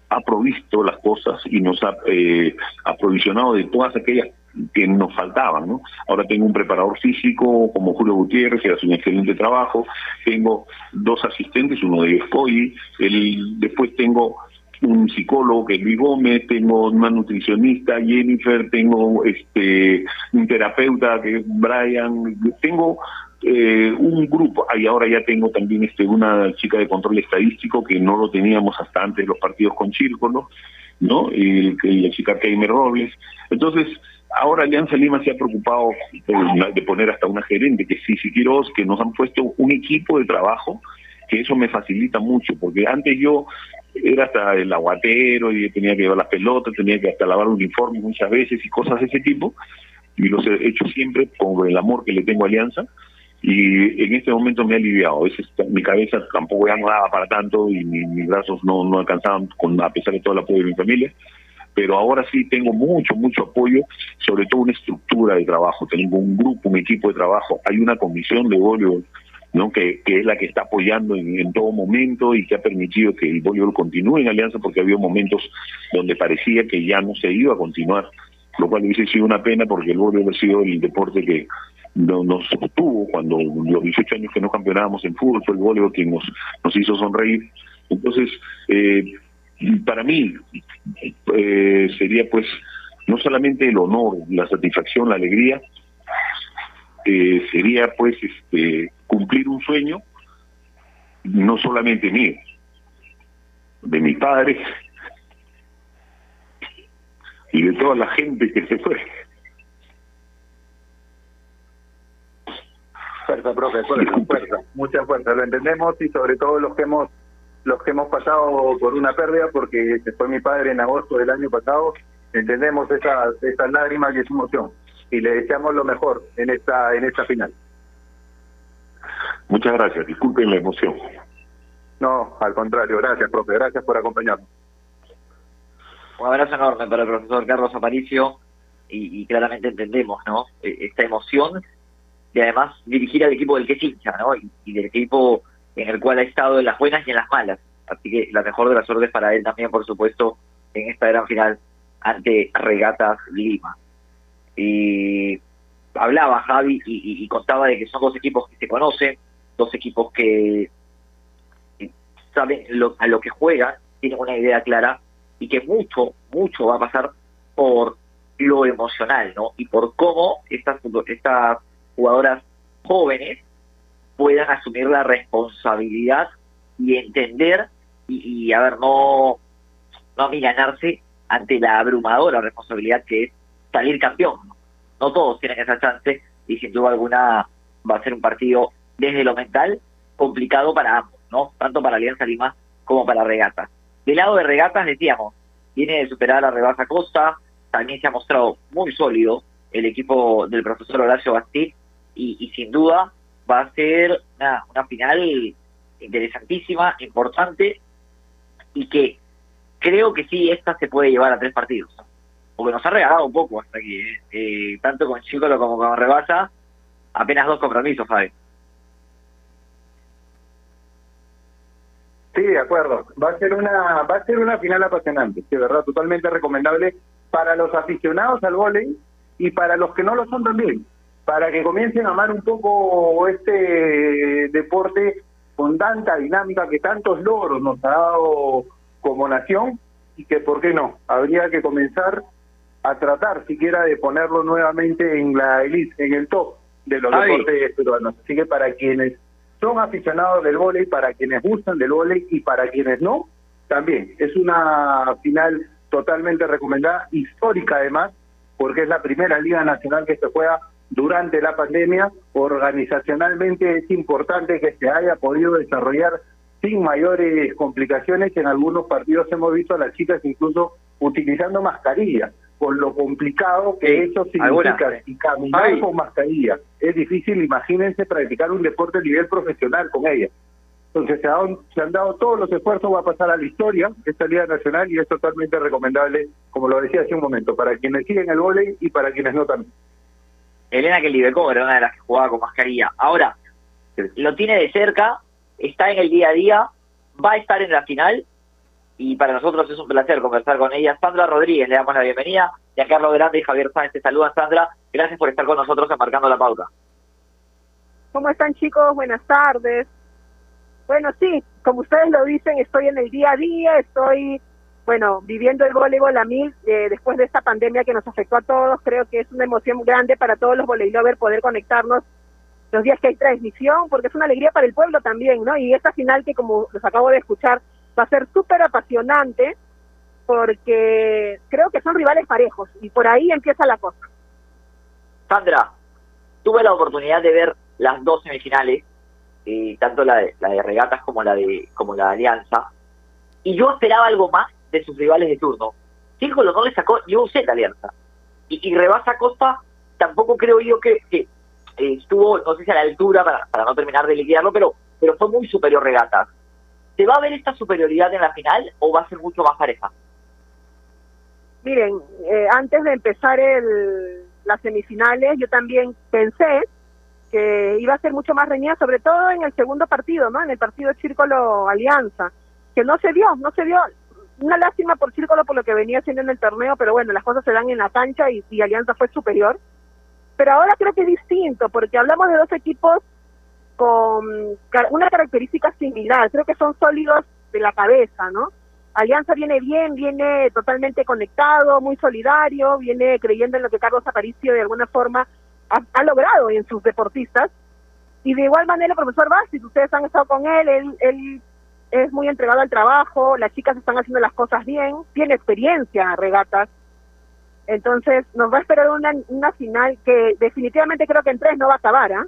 ha provisto las cosas y nos ha eh, aprovisionado de todas aquellas que nos faltaban, ¿no? Ahora tengo un preparador físico como Julio Gutiérrez, que hace un excelente trabajo, tengo dos asistentes, uno de ellos Coy, el, después tengo un psicólogo que es Luis Gómez, tengo una nutricionista, Jennifer, tengo este un terapeuta que es Brian, tengo eh, un grupo, y ahora ya tengo también este una chica de control estadístico que no lo teníamos hasta antes los partidos con Círculo, ¿no? Y, y la chica Keimer Robles. Entonces, ahora Alianza Lima se ha preocupado de, de poner hasta una gerente, que sí, sí quiero, que nos han puesto un equipo de trabajo, que eso me facilita mucho, porque antes yo era hasta el aguatero y tenía que llevar las pelotas, tenía que hasta lavar uniformes muchas veces y cosas de ese tipo, y los he hecho siempre con el amor que le tengo a Alianza, y en este momento me ha aliviado. A veces mi cabeza tampoco ya no daba para tanto y mi- mis brazos no, no alcanzaban con, a pesar de todo el apoyo de mi familia. Pero ahora sí tengo mucho, mucho apoyo, sobre todo una estructura de trabajo. Tengo un grupo, un equipo de trabajo. Hay una comisión de voleibol ¿no? que, que es la que está apoyando en, en todo momento y que ha permitido que el voleibol continúe en Alianza porque había momentos donde parecía que ya no se iba a continuar, lo cual hubiese sido una pena porque el voleibol ha sido el deporte que no, nos sostuvo cuando los 18 años que no campeonábamos en fútbol fue el voleibol quien nos, nos hizo sonreír. Entonces, eh, para mí eh, sería pues no solamente el honor, la satisfacción, la alegría, eh, sería pues este cumplir un sueño no solamente mío, de mi padre y de toda la gente que se fue.
Fuerza, profe, fuerza, fuerza, mucha fuerza, lo entendemos y sobre todo los que hemos los que hemos pasado por una pérdida porque se fue mi padre en agosto del año pasado, entendemos esa, esa lágrima y esa emoción y le deseamos lo mejor en esta en esta final.
Muchas gracias, disculpen la emoción.
No, al contrario, gracias, profe, gracias por acompañarnos.
Un abrazo enorme para el profesor Carlos Aparicio y, y claramente entendemos ¿no? E- esta emoción y además dirigir al equipo del que es ¿no? y, del equipo en el cual ha estado en las buenas y en las malas. Así que la mejor de las suertes para él también, por supuesto, en esta gran final ante Regatas Lima. Y hablaba Javi y, y- contaba de que son dos equipos que se conocen, dos equipos que que saben lo- a lo que juegan, tienen una idea clara y que mucho, mucho va a pasar por lo emocional, ¿no? Y por cómo estas, estas jugadoras jóvenes puedan asumir la responsabilidad y entender y, y a ver, no, no amilanarse ante la abrumadora responsabilidad que es salir campeón. No todos tienen esa chance y sin duda alguna va a ser un partido desde lo mental complicado para ambos, ¿no? Tanto para Alianza Lima como para Regatas. Del lado de Regatas decíamos, viene de superar a Rebasa Costa, también se ha mostrado muy sólido el equipo del profesor Horacio Bastí y, y sin duda va a ser una, una final interesantísima, importante y que creo que sí, esta se puede llevar a tres partidos. Porque nos ha regalado un poco hasta aquí, ¿eh? Eh, tanto con Chicolo como con Rebasa, apenas dos compromisos, Fabi.
Sí, de acuerdo. Va a ser una va a ser una final apasionante, de verdad, totalmente recomendable para los aficionados al vóley y para los que no lo son también, para que comiencen a amar un poco este deporte con tanta dinámica que tantos logros nos ha dado como nación y que, ¿por qué no? Habría que comenzar a tratar siquiera de ponerlo nuevamente en la elite, en el top de los
Ay.
deportes peruanos. Así que para quienes son aficionados del vóley, para quienes gustan del vóley y para quienes no, también es una final totalmente recomendada, histórica además, porque es la primera liga nacional que se juega durante la pandemia. Organizacionalmente es importante que se haya podido desarrollar sin mayores complicaciones. En algunos partidos hemos visto a las chicas incluso utilizando mascarilla, con lo complicado que eso significa. Y caminar
Ay.
con mascarilla es difícil, imagínense practicar un deporte a nivel profesional con ella. Entonces se han dado todos los esfuerzos, va a pasar a la historia esta Liga Nacional y es totalmente recomendable, como lo decía hace un momento, para quienes siguen el vóley y para quienes no también.
Elena Kelibekov era una de las que jugaba con mascarilla. Ahora, lo tiene de cerca, está en el día a día, va a estar en la final y para nosotros es un placer conversar con ella. Sandra Rodríguez, le damos la bienvenida. Giancarlo Grande y Javier Sáenz te saludan, Sandra. Gracias por estar con nosotros en Marcando la Pauta.
¿Cómo están chicos? Buenas tardes. Bueno, sí, como ustedes lo dicen, estoy en el día a día, estoy, bueno, viviendo el voleibol a mil eh, después de esta pandemia que nos afectó a todos. Creo que es una emoción grande para todos los voleilovers poder conectarnos los días que hay transmisión, porque es una alegría para el pueblo también, ¿no? Y esta final que, como los acabo de escuchar, va a ser súper apasionante, porque creo que son rivales parejos, y por ahí empieza la cosa.
Sandra, tuve la oportunidad de ver las dos semifinales, eh, tanto la de, la de regatas como la de como la de Alianza, y yo esperaba algo más de sus rivales de turno. Círculo no le sacó ni un set Alianza. Y, y Rebasa Costa tampoco creo yo que, que, eh, estuvo, no sé si a la altura para, para no terminar de liquidarlo, pero, pero fue muy superior regatas. ¿Se va a ver esta superioridad en la final o va a ser mucho más pareja?
Miren, eh, antes de empezar el, las semifinales, yo también pensé que iba a ser mucho más reñida, sobre todo en el segundo partido, ¿no? En el partido Círculo Alianza, que no se dio, no se dio. Una lástima por Círculo por lo que venía haciendo en el torneo, pero bueno, las cosas se dan en la cancha y, Alianza fue superior. Pero ahora creo que es distinto, porque hablamos de dos equipos con una característica similar, creo que son sólidos de la cabeza, ¿no? Alianza viene bien, viene totalmente conectado, muy solidario, viene creyendo en lo que Carlos Aparicio de alguna forma ha, ha logrado en sus deportistas. Y de igual manera el profesor Bastis, ustedes han estado con él, él, él es muy entregado al trabajo, las chicas están haciendo las cosas bien, tiene experiencia en regatas. Entonces nos va a esperar una, una final que definitivamente creo que en tres no va a acabar, ¿ah?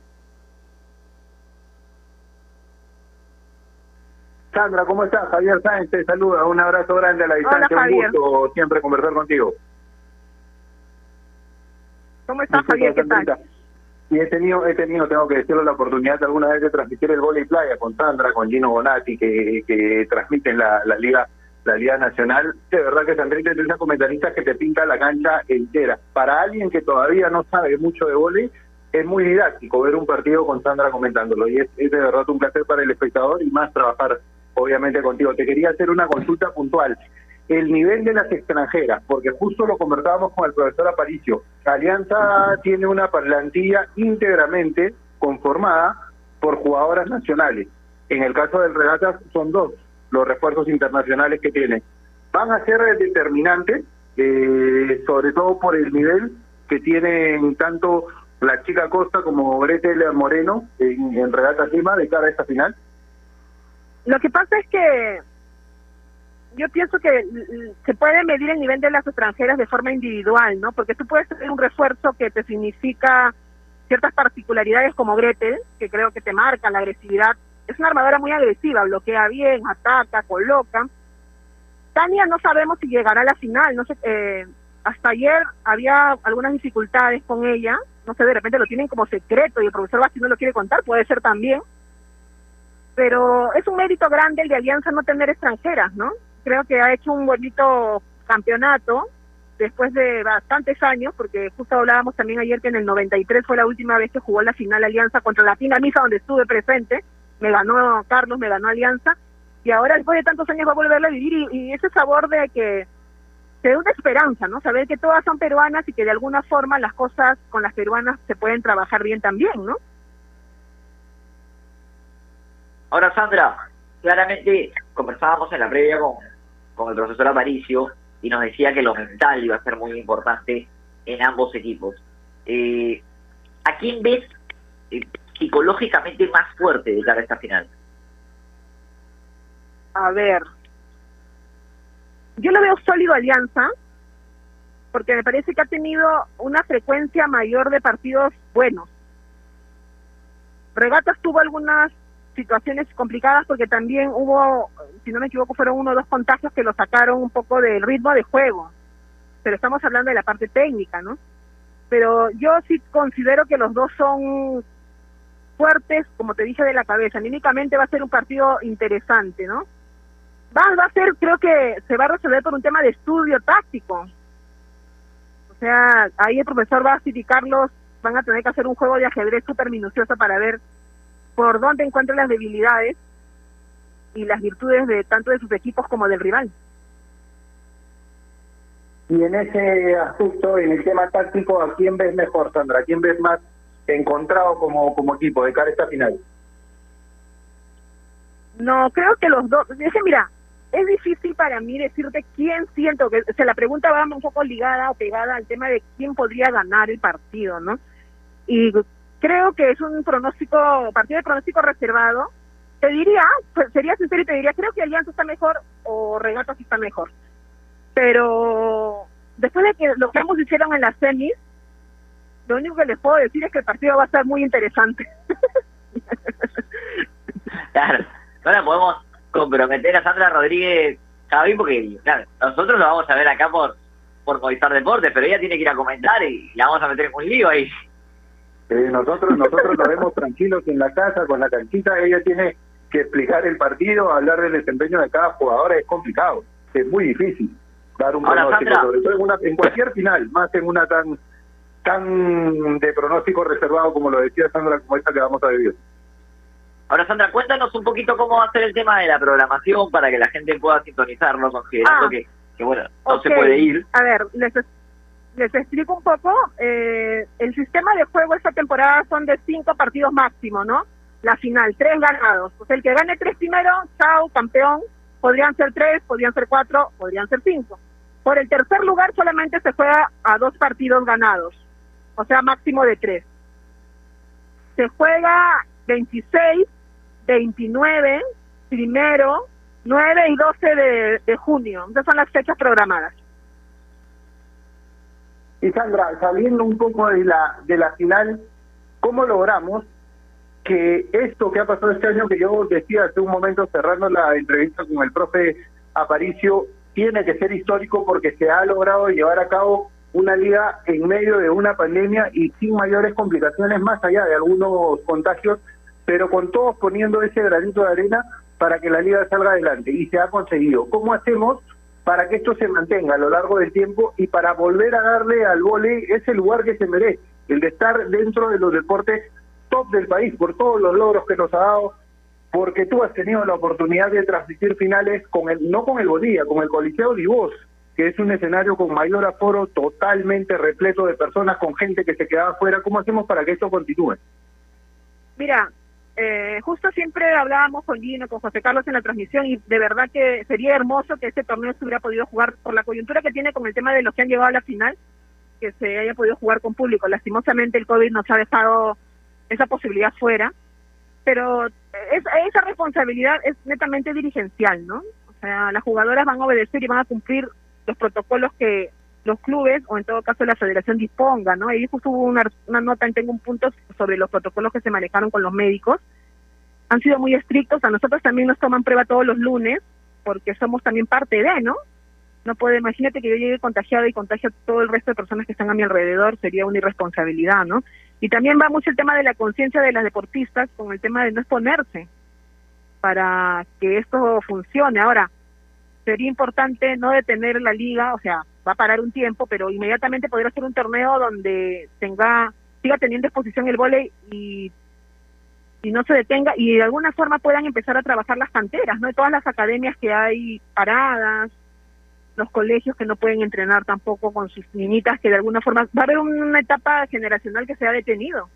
Sandra, ¿cómo estás? Javier Sáenz te saluda. Un abrazo grande a la distancia. Un gusto siempre conversar contigo.
¿Cómo estás, Javier? ¿Qué tal?
Y he tenido, he tenido, tengo que decirlo, la oportunidad alguna vez de transmitir el vóley playa con Sandra, con Gino Bonatti, que, que transmiten la, la liga la liga nacional. De verdad que Sandrita es esa comentarista que te pinta la cancha entera. Para alguien que todavía no sabe mucho de vóley, es muy didáctico ver un partido con Sandra comentándolo. Y es, es de verdad un placer para el espectador y más trabajar, obviamente, contigo. Te quería hacer una consulta puntual el nivel de las extranjeras, porque justo lo conversábamos con el profesor Aparicio. Alianza tiene una plantilla íntegramente conformada por jugadoras nacionales. En el caso del Regatas son dos los refuerzos internacionales que tiene. Van a ser determinantes, eh, sobre todo por el nivel que tienen tanto la chica Costa como Gretel Moreno en, en Regata Lima de cara a esta final?
Lo que pasa es que yo pienso que mm, se puede medir el nivel de las extranjeras de forma individual, ¿no? Porque tú puedes tener un refuerzo que te significa ciertas particularidades como Gretel, que creo que te marca la agresividad. Es una armadora muy agresiva, bloquea bien, ataca, coloca. Tania no sabemos si llegará a la final, no sé, eh, hasta ayer había algunas dificultades con ella, no sé, de repente lo tienen como secreto y el profesor Basti no lo quiere contar, puede ser también. Pero es un mérito grande el de Alianza no tener extranjeras, ¿no? Creo que ha hecho un bonito campeonato después de bastantes años, porque justo hablábamos también ayer que en el 93 fue la última vez que jugó la final Alianza contra la Misa, donde estuve presente. Me ganó Carlos, me ganó Alianza. Y ahora, después de tantos años, va a volverla a vivir. Y, y ese sabor de que te da una esperanza, ¿no? Saber que todas son peruanas y que de alguna forma las cosas con las peruanas se pueden trabajar bien también, ¿no?
Ahora, Sandra, claramente conversábamos en la previa con, con el profesor Aparicio y nos decía que lo mental iba a ser muy importante en ambos equipos. Eh, ¿A quién ves eh, psicológicamente más fuerte de cara a esta final?
A ver, yo lo veo sólido Alianza, porque me parece que ha tenido una frecuencia mayor de partidos buenos. Regatas tuvo algunas situaciones complicadas porque también hubo, si no me equivoco, fueron uno o dos contagios que lo sacaron un poco del ritmo de juego. Pero estamos hablando de la parte técnica, ¿no? Pero yo sí considero que los dos son fuertes, como te dije, de la cabeza. Anímicamente va a ser un partido interesante, ¿no? Va, va a ser, creo que se va a resolver por un tema de estudio táctico. O sea, ahí el profesor Basti y Carlos van a tener que hacer un juego de ajedrez súper minucioso para ver por dónde encuentran las debilidades y las virtudes de tanto de sus equipos como del rival.
Y en ese aspecto, en el tema táctico, ¿a quién ves mejor, Sandra? ¿A quién ves más encontrado como, como equipo de cara a esta final?
No, creo que los dos, es que mira, es difícil para mí decirte quién siento que, o sea, la pregunta va un poco ligada o pegada al tema de quién podría ganar el partido, ¿no? Y creo que es un pronóstico, partido de pronóstico reservado. Te diría, pues, sería sincero y te diría, creo que Alianza está mejor o Regatas está mejor. Pero después de que lo que ambos hicieron en las semis, lo único que les puedo decir es que el partido va a estar muy interesante.
Claro, ahora podemos comprometer a Sandra Rodríguez Javi porque nosotros lo vamos a ver acá por por Movistar Deportes, pero ella tiene que ir a comentar y la vamos a meter en un lío ahí.
Eh, nosotros nosotros lo vemos tranquilos en la casa, con la canchita, ella tiene que explicar el partido, hablar del desempeño de cada jugador, es complicado, es muy difícil dar un
Ahora,
pronóstico,
Sandra.
sobre todo en, una, en cualquier final, más en una tan tan de pronóstico reservado como lo decía Sandra, como esta que vamos a vivir.
Ahora, Sandra, cuéntanos un poquito cómo va a ser el tema de la programación para que la gente pueda sintonizarlo, considerando
Ah.
que, que, bueno, no se puede ir.
A ver, les, les explico un poco. Eh, el sistema de juego esta temporada son de cinco partidos máximo, ¿no? La final, tres ganados. O sea, el que gane tres primero, chao, campeón. Podrían ser tres, podrían ser cuatro, podrían ser cinco. Por el tercer lugar solamente se juega a dos partidos ganados. O sea, máximo de tres. Se juega 26, 29, primero, 9 y 12 de, de junio. Esas son las fechas programadas.
Y Sandra, saliendo un poco de la, de la final, ¿cómo logramos que esto que ha pasado este año, que yo decía hace un momento cerrando la entrevista con el profe Aparicio, tiene que ser histórico porque se ha logrado llevar a cabo una liga en medio de una pandemia y sin mayores complicaciones más allá de algunos contagios, pero con todos poniendo ese granito de arena para que la liga salga adelante y se ha conseguido. ¿Cómo hacemos para que esto se mantenga a lo largo del tiempo y para volver a darle al vóley ese lugar que se merece, el de estar dentro de los deportes top del país por todos los logros que nos ha dado, porque tú has tenido la oportunidad de transmitir finales con el no con el Bolivia, con el Coliseo Divos, que es un escenario con mayor aforo, totalmente repleto de personas, con gente que se quedaba afuera. ¿Cómo hacemos para que esto continúe?
Mira, eh, justo siempre hablábamos con Gino, con José Carlos en la transmisión y de verdad que sería hermoso que este torneo se hubiera podido jugar por la coyuntura que tiene con el tema de los que han llegado a la final. que se haya podido jugar con público. Lastimosamente el COVID nos ha dejado esa posibilidad fuera, pero es, esa responsabilidad es netamente dirigencial, ¿no? O sea, las jugadoras van a obedecer y van a cumplir los protocolos que los clubes o en todo caso la federación disponga, ¿no? Ahí justo hubo una, una nota en Tengo un punto sobre los protocolos que se manejaron con los médicos. Han sido muy estrictos, a nosotros también nos toman prueba todos los lunes porque somos también parte de, ¿no? No puede, imagínate que yo llegue contagiado y contagie a todo el resto de personas que están a mi alrededor, sería una irresponsabilidad, ¿no? Y también va mucho el tema de la conciencia de las deportistas con el tema de no exponerse para que esto funcione. Ahora, sería importante no detener la liga, o sea, va a parar un tiempo, pero inmediatamente poder hacer un torneo donde tenga siga teniendo exposición el vóley y y no se detenga y de alguna forma puedan empezar a trabajar las canteras, ¿no? Todas las academias que hay paradas, los colegios que no pueden entrenar tampoco con sus niñitas, que de alguna forma va a haber una etapa generacional que se ha detenido.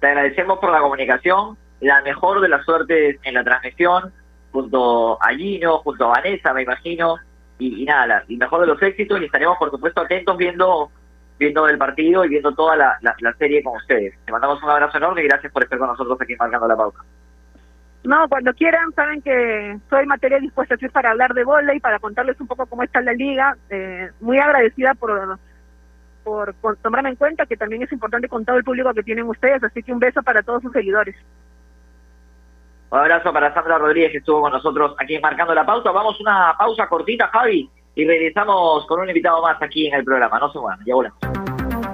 Te agradecemos por la comunicación, la mejor de las suertes en la transmisión, junto a Gino, junto a Vanessa, me imagino, y, y nada, el mejor de los éxitos y estaremos por supuesto atentos viendo viendo el partido y viendo toda la, la, serie con ustedes. Te mandamos un abrazo enorme y gracias por estar con nosotros aquí marcando la pauta.
No, cuando quieran, saben que soy materia dispuesta para hablar de y para contarles un poco cómo está la liga. Eh, muy agradecida por, por, tomarme en cuenta, que también es importante con todo el público que tienen ustedes, así que un beso para todos sus seguidores.
Un abrazo para Sandra Rodríguez que estuvo con nosotros aquí marcando la pauta. Vamos una pausa cortita, Javi y regresamos con un invitado más aquí en el programa. No se muevan, ya volvemos.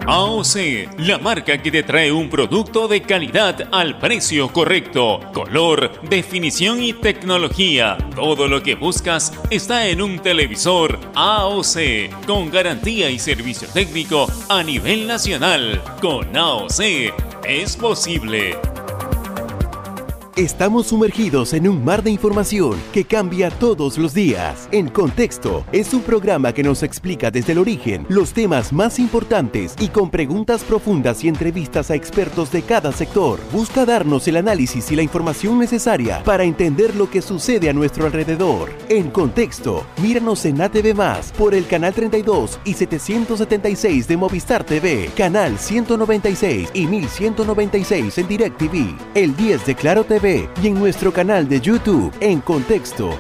AOC, la marca que te trae un producto de calidad al precio correcto, color, definición y tecnología. Todo lo que buscas está en un televisor AOC, con garantía y servicio técnico a nivel nacional. Con AOC es posible.
Estamos sumergidos en un mar de información que cambia todos los días. En Contexto es un programa que nos explica desde el origen los temas más importantes y con preguntas profundas y entrevistas a expertos de cada sector. Busca darnos el análisis y la información necesaria para entender lo que sucede a nuestro alrededor. En Contexto, míranos en ATV Más por el canal 32 y 776 de Movistar TV, canal 196 y 1196 en DirecTV, el 10 de Claro TV y en nuestro canal de YouTube en Contexto.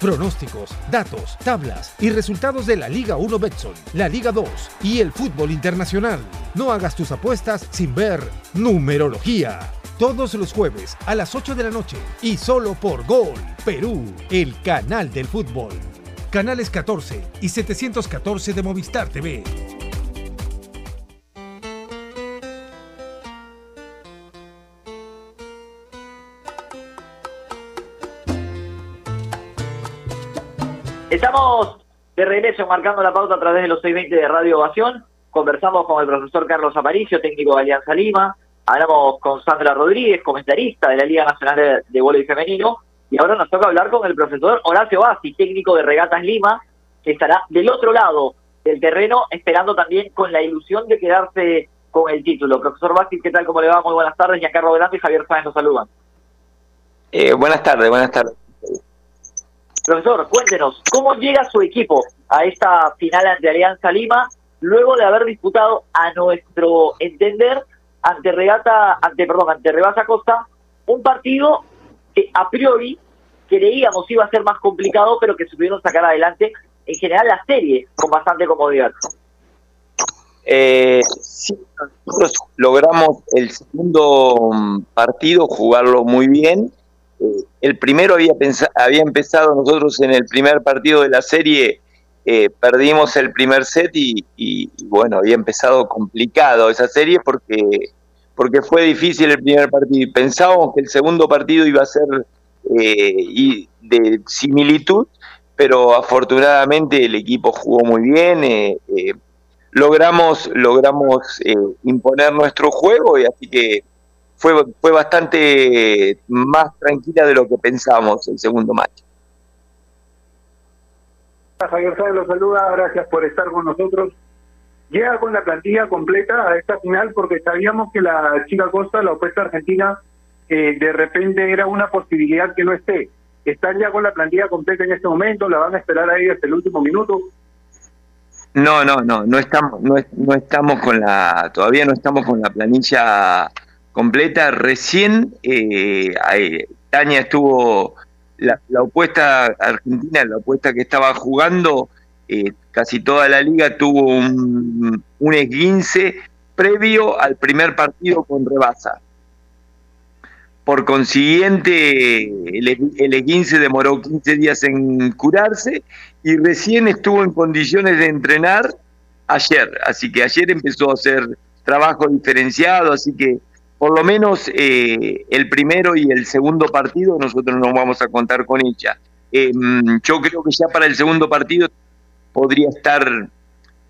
Pronósticos, datos, tablas y resultados de la Liga 1 Betson, la Liga 2 y el fútbol internacional. No hagas tus apuestas sin ver numerología. Todos los jueves a las 8 de la noche y solo por Gol Perú, el canal del fútbol. Canales 14 y 714 de Movistar TV.
Estamos de regreso marcando la pauta a través de los 620 de Radio Ovación. Conversamos con el profesor Carlos Aparicio, técnico de Alianza Lima. Hablamos con Sandra Rodríguez, comentarista de la Liga Nacional de, de Femenino. Y ahora nos toca hablar con el profesor Horacio Bassi, técnico de Regatas Lima, que estará del otro lado del terreno, esperando también con la ilusión de quedarse con el título. Profesor Bassi, ¿qué tal? ¿Cómo le va? Muy buenas tardes. Giancarlo Grande y Javier Sáenz nos saludan.
Eh, buenas tardes, buenas tardes.
Profesor, cuéntenos, ¿cómo llega su equipo a esta final ante Alianza Lima luego de haber disputado a nuestro entender ante Regata, ante perdón, ante Rebasa Costa, un partido que a priori creíamos iba a ser más complicado, pero que supieron sacar adelante en general la serie con bastante comodidad.
Eh, sí, nosotros logramos el segundo mm, partido jugarlo muy bien el primero había, había empezado nosotros en el primer partido de la serie, eh, perdimos el primer set y, bueno, había empezado complicado esa serie porque, porque fue difícil el primer partido. Pensábamos que el segundo partido iba a ser eh, de similitud, pero afortunadamente el equipo jugó muy bien. logramos logramos imponer nuestro juego y así que fue, fue bastante más tranquila de lo que pensábamos el segundo match.
Javier Sáenz lo saluda, gracias por estar con nosotros. Llega con la plantilla completa a esta final porque sabíamos que la chica Costa, la opuesta argentina, eh, de repente era una posibilidad que no esté. ¿Están ya con la plantilla completa en este momento? ¿La van a esperar ahí hasta el último minuto?
No, no, no, no estamos, no, no estamos con la, todavía no estamos con la planilla completa. Recién eh, Tania estuvo, la, opuesta argentina, la opuesta que estaba jugando, eh, casi toda la liga tuvo un, esguince previo al primer partido con Rebasa. Por consiguiente, el, el esguince demoró 15 días en curarse y recién estuvo en condiciones de entrenar ayer. Así que ayer empezó a hacer trabajo diferenciado, así que por lo menos eh, el primero y el segundo partido nosotros no vamos a contar con ella. Eh, yo creo que ya para el segundo partido podría estar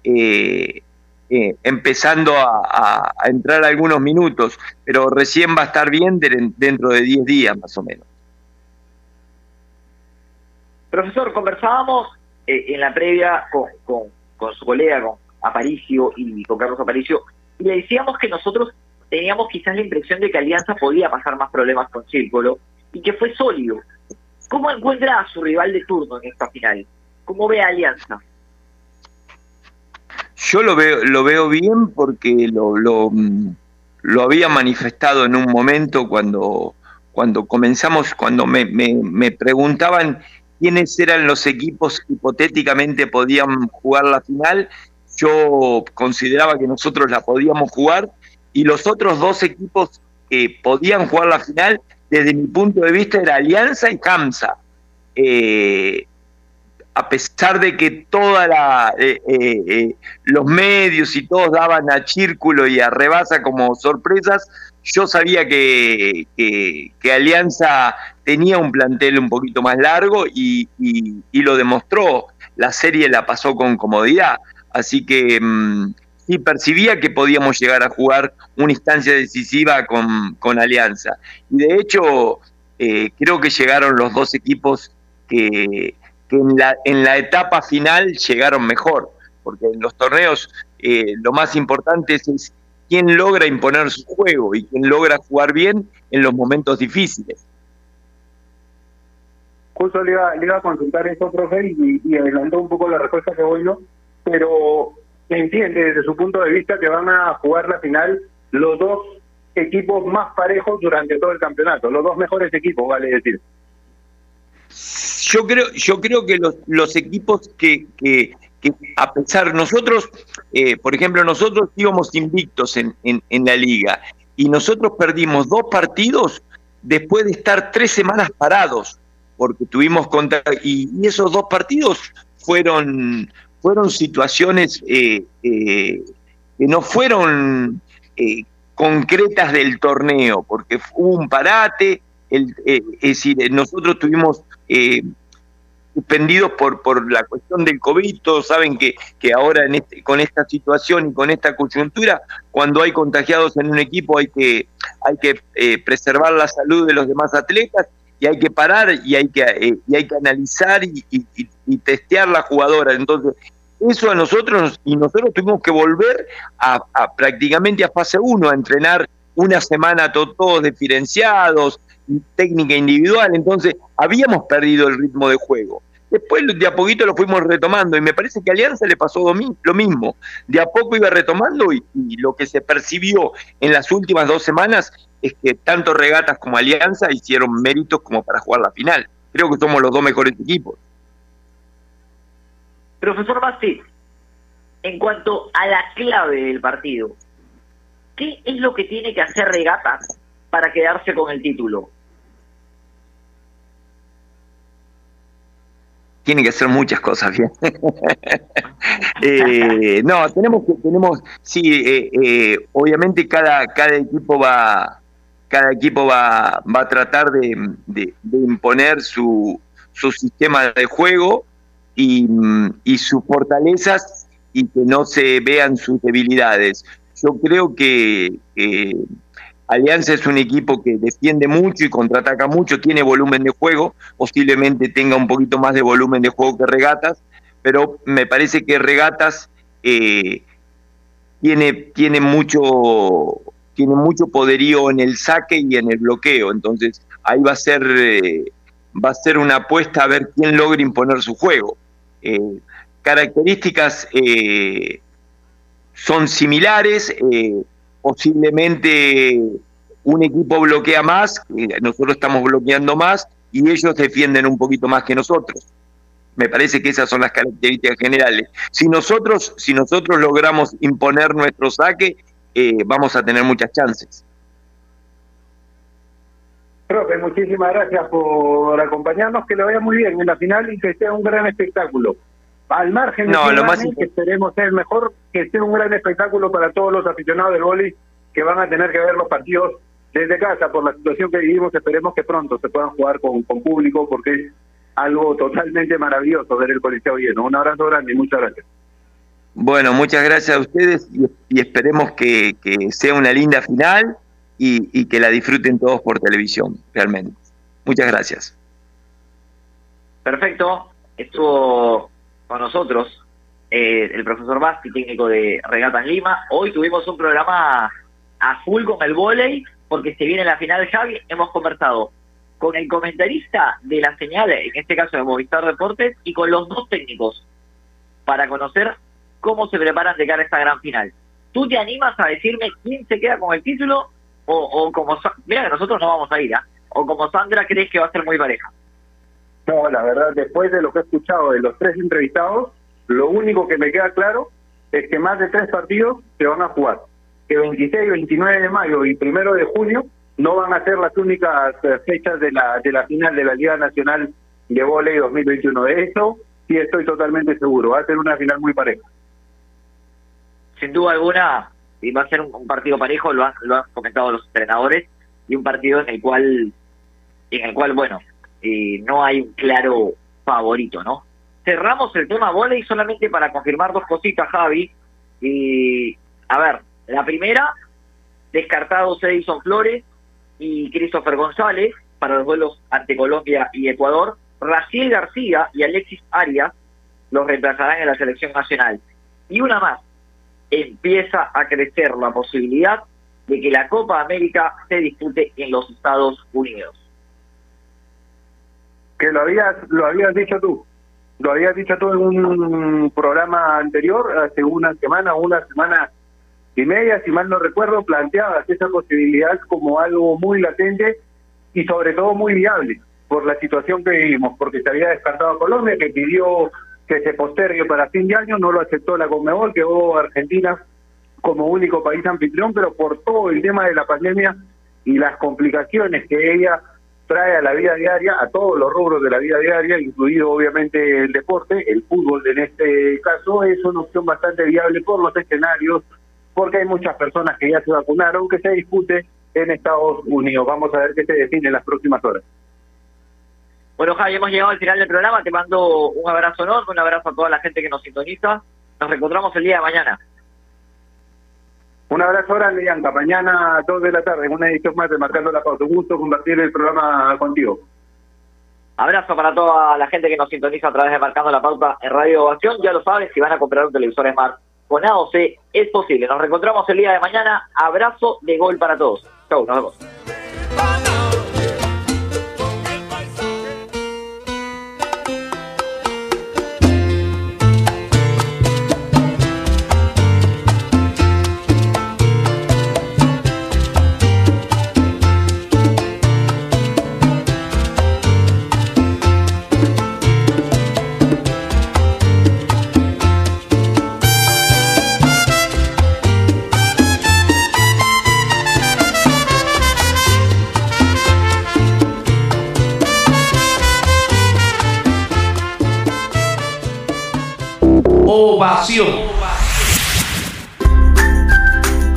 eh, eh, empezando a, entrar algunos minutos, pero recién va a estar bien de, dentro de 10 días más o menos.
Profesor, conversábamos eh, en la previa con, su colega, con Aparicio y con Carlos Aparicio, y le decíamos que nosotros teníamos quizás la impresión de que Alianza podía pasar más problemas con Círculo y que fue sólido. ¿Cómo encuentra a su rival de turno en esta final? ¿Cómo ve a Alianza?
Yo lo veo, lo veo bien porque lo, lo, lo había manifestado en un momento cuando, cuando comenzamos, cuando me, me, me preguntaban quiénes eran los equipos que hipotéticamente podían jugar la final, yo consideraba que nosotros la podíamos jugar y los otros dos equipos que podían jugar la final, desde mi punto de vista, era Alianza y Kamsa. Eh, a pesar de que toda la eh, eh, eh, los medios y todos daban a Círculo y a Rebasa como sorpresas, yo sabía que, Alianza tenía un plantel un poquito más largo y, lo demostró. La serie la pasó con comodidad. Así que mmm, sí percibía que podíamos llegar a jugar una instancia decisiva con, con Alianza. Y de hecho, eh, creo que llegaron los dos equipos que, en, la, en la etapa final llegaron mejor, porque en los torneos eh, lo más importante es, quién logra imponer su juego y quién logra jugar bien en los momentos difíciles.
Justo le iba, le iba a consultar eso, profe, y, y, adelantó un poco la respuesta que voy, ¿no? Pero entiende desde su punto de vista que van a jugar la final los dos equipos más parejos durante todo el campeonato, los dos mejores equipos, vale decir.
Yo creo, yo creo que los, equipos que, a pesar, nosotros, eh, por ejemplo, nosotros íbamos invictos en, en, la liga y nosotros perdimos dos partidos después de estar tres semanas parados, porque tuvimos contra, y esos dos partidos fueron, fueron situaciones eh, eh, que no fueron eh, concretas del torneo, porque hubo un parate, el, es decir, nosotros tuvimos suspendidos por, por la cuestión del COVID, todos saben que, que ahora en este, con esta situación y con esta coyuntura, cuando hay contagiados en un equipo hay que, hay que eh, preservar la salud de los demás atletas y hay que parar y hay que, eh, y hay que analizar y, y, testear la jugadora. Entonces, eso a nosotros, y nosotros tuvimos que volver a, a prácticamente a fase 1, a entrenar una semana to, todos diferenciados, técnica individual, entonces habíamos perdido el ritmo de juego. Después de a poquito lo fuimos retomando y me parece que a Alianza le pasó lo mismo. De a poco iba retomando y, y, lo que se percibió en las últimas dos semanas es que tanto Regatas como Alianza hicieron méritos como para jugar la final. Creo que somos los dos mejores equipos.
Profesor Basti, en cuanto a la clave del partido, ¿qué es lo que tiene que hacer Regatas para quedarse con el título?
tiene que hacer muchas cosas bien. eh, no, tenemos que, tenemos, sí, eh, eh, obviamente cada, cada equipo va, cada equipo va, va a tratar de, de, de imponer su, su sistema de juego y, sus fortalezas y que no se vean sus debilidades. Yo creo que Alianza es un equipo que defiende mucho y contraataca mucho, tiene volumen de juego, posiblemente tenga un poquito más de volumen de juego que Regatas, pero me parece que Regatas eh, tiene, tiene, mucho, tiene mucho poderío en el saque y en el bloqueo, entonces ahí va a ser, eh, va a ser una apuesta a ver quién logra imponer su juego. Eh, características eh, son similares, eh, posiblemente un equipo bloquea más, nosotros estamos bloqueando más y ellos defienden un poquito más que nosotros. Me parece que esas son las características generales. Si nosotros, si nosotros logramos imponer nuestro saque, vamos a tener muchas chances.
Profe, muchísimas gracias por acompañarnos, que lo vaya muy bien en la final y que sea un gran espectáculo. Al margen de
no, lo más
que esperemos ser mejor, que sea un gran espectáculo para todos los aficionados del vóley que van a tener que ver los partidos desde casa por la situación que vivimos. Esperemos que pronto se puedan jugar con, público porque es algo totalmente maravilloso ver el Coliseo lleno. Un abrazo grande y muchas gracias.
Bueno, muchas gracias a ustedes y, esperemos que, que sea una linda final y, que la disfruten todos por televisión, realmente. Muchas gracias.
Perfecto. Estuvo con nosotros eh, el profesor Basti, técnico de Regata en Lima. Hoy tuvimos un programa a full con el volei, porque se viene la final Javi. Hemos conversado con el comentarista de la señal, en este caso de Movistar Deportes, y con los dos técnicos para conocer cómo se preparan de cara a esta gran final. ¿Tú te animas a decirme quién se queda con el título o, como, mira nosotros no vamos a ir, ¿ah? o como Sandra crees que va a ser muy pareja.
No, la verdad, después de lo que he escuchado de los tres entrevistados, lo único que me queda claro es que más de tres partidos se van a jugar. Que 26, 29 de mayo y primero de junio no van a ser las únicas eh, fechas de la, de la final de la Liga Nacional de Voley 2021. De eso sí estoy totalmente seguro. Va a ser una final muy pareja.
Sin duda alguna, y va a ser un, partido parejo, lo han, lo han comentado los entrenadores, y un partido en el cual, en el cual bueno, eh, no hay un claro favorito, ¿no? Cerramos el tema volei solamente para confirmar dos cositas, Javi. Y, a ver, la primera, descartados Edison Flores y Christopher González para los vuelos ante Colombia y Ecuador. Raciel García y Alexis Arias los reemplazarán en la selección nacional. Y una más, empieza a crecer la posibilidad de que la Copa América se dispute en los Estados Unidos.
Que lo habías, lo habías dicho tú, lo habías dicho tú en un programa anterior, hace una semana, una semana y media, si mal no recuerdo, planteabas esa posibilidad como algo muy latente y sobre todo muy viable por la situación que vivimos, porque se había descartado Colombia, que pidió que se postergue para fin de año, no lo aceptó la Conmebol, quedó Argentina como único país anfitrión, pero por todo el tema de la pandemia y las complicaciones que ella trae a la vida diaria, a todos los rubros de la vida diaria, incluido obviamente el deporte, el fútbol en este caso, es una opción bastante viable por los escenarios, porque hay muchas personas que ya se vacunaron, que se discute en Estados Unidos. Vamos a ver qué se define en las próximas horas.
Bueno, Javi, hemos llegado al final del programa. Te mando un abrazo enorme, un abrazo a toda la gente que nos sintoniza. Nos reencontramos el día de mañana.
Un abrazo grande, Bianca. Mañana a 2 de la tarde, en una edición más de Marcando la Pauta. Un gusto compartir el programa contigo.
Abrazo para toda la gente que nos sintoniza a través de Marcando la Pauta en Radio Ovación. Ya lo saben, si van a comprar un televisor Smart con AOC, es posible. Nos reencontramos el día de mañana. Abrazo de gol para todos. Chau, nos vemos.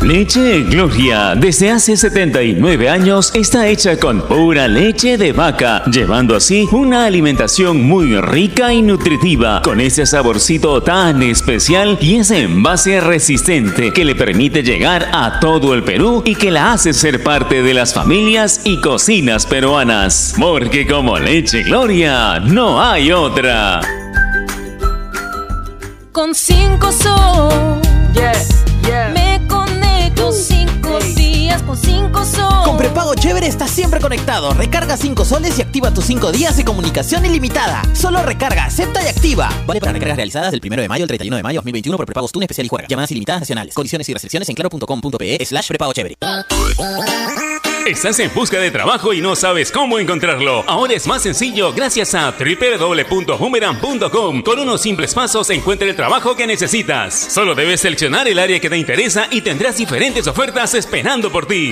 Leche Gloria, desde hace 79 años, está hecha con pura leche de vaca, llevando así una alimentación muy rica y nutritiva, con ese saborcito tan especial y ese envase resistente que le permite llegar a todo el Perú y que la hace ser parte de las familias y cocinas peruanas. Porque como Leche Gloria, no hay otra.
Con cinco sol. Me conecto cinco días con cinco sol.
Con prepago Chévere está siempre conectado. Recarga 5 soles y activa tus 5 días de comunicación ilimitada. Solo recarga, acepta y activa. Vale para recargas realizadas del 1 de mayo al 31 de mayo 2021 por prepagos TUN especial y juega. Llamadas ilimitadas nacionales. Condiciones y restricciones en claro.com.pe slash prepago chévere.
Estás en busca de trabajo y no sabes cómo encontrarlo. Ahora es más sencillo gracias a www.boomerang.com. Con unos simples pasos encuentra el trabajo que necesitas. Solo debes seleccionar el área que te interesa y tendrás diferentes ofertas esperando por ti.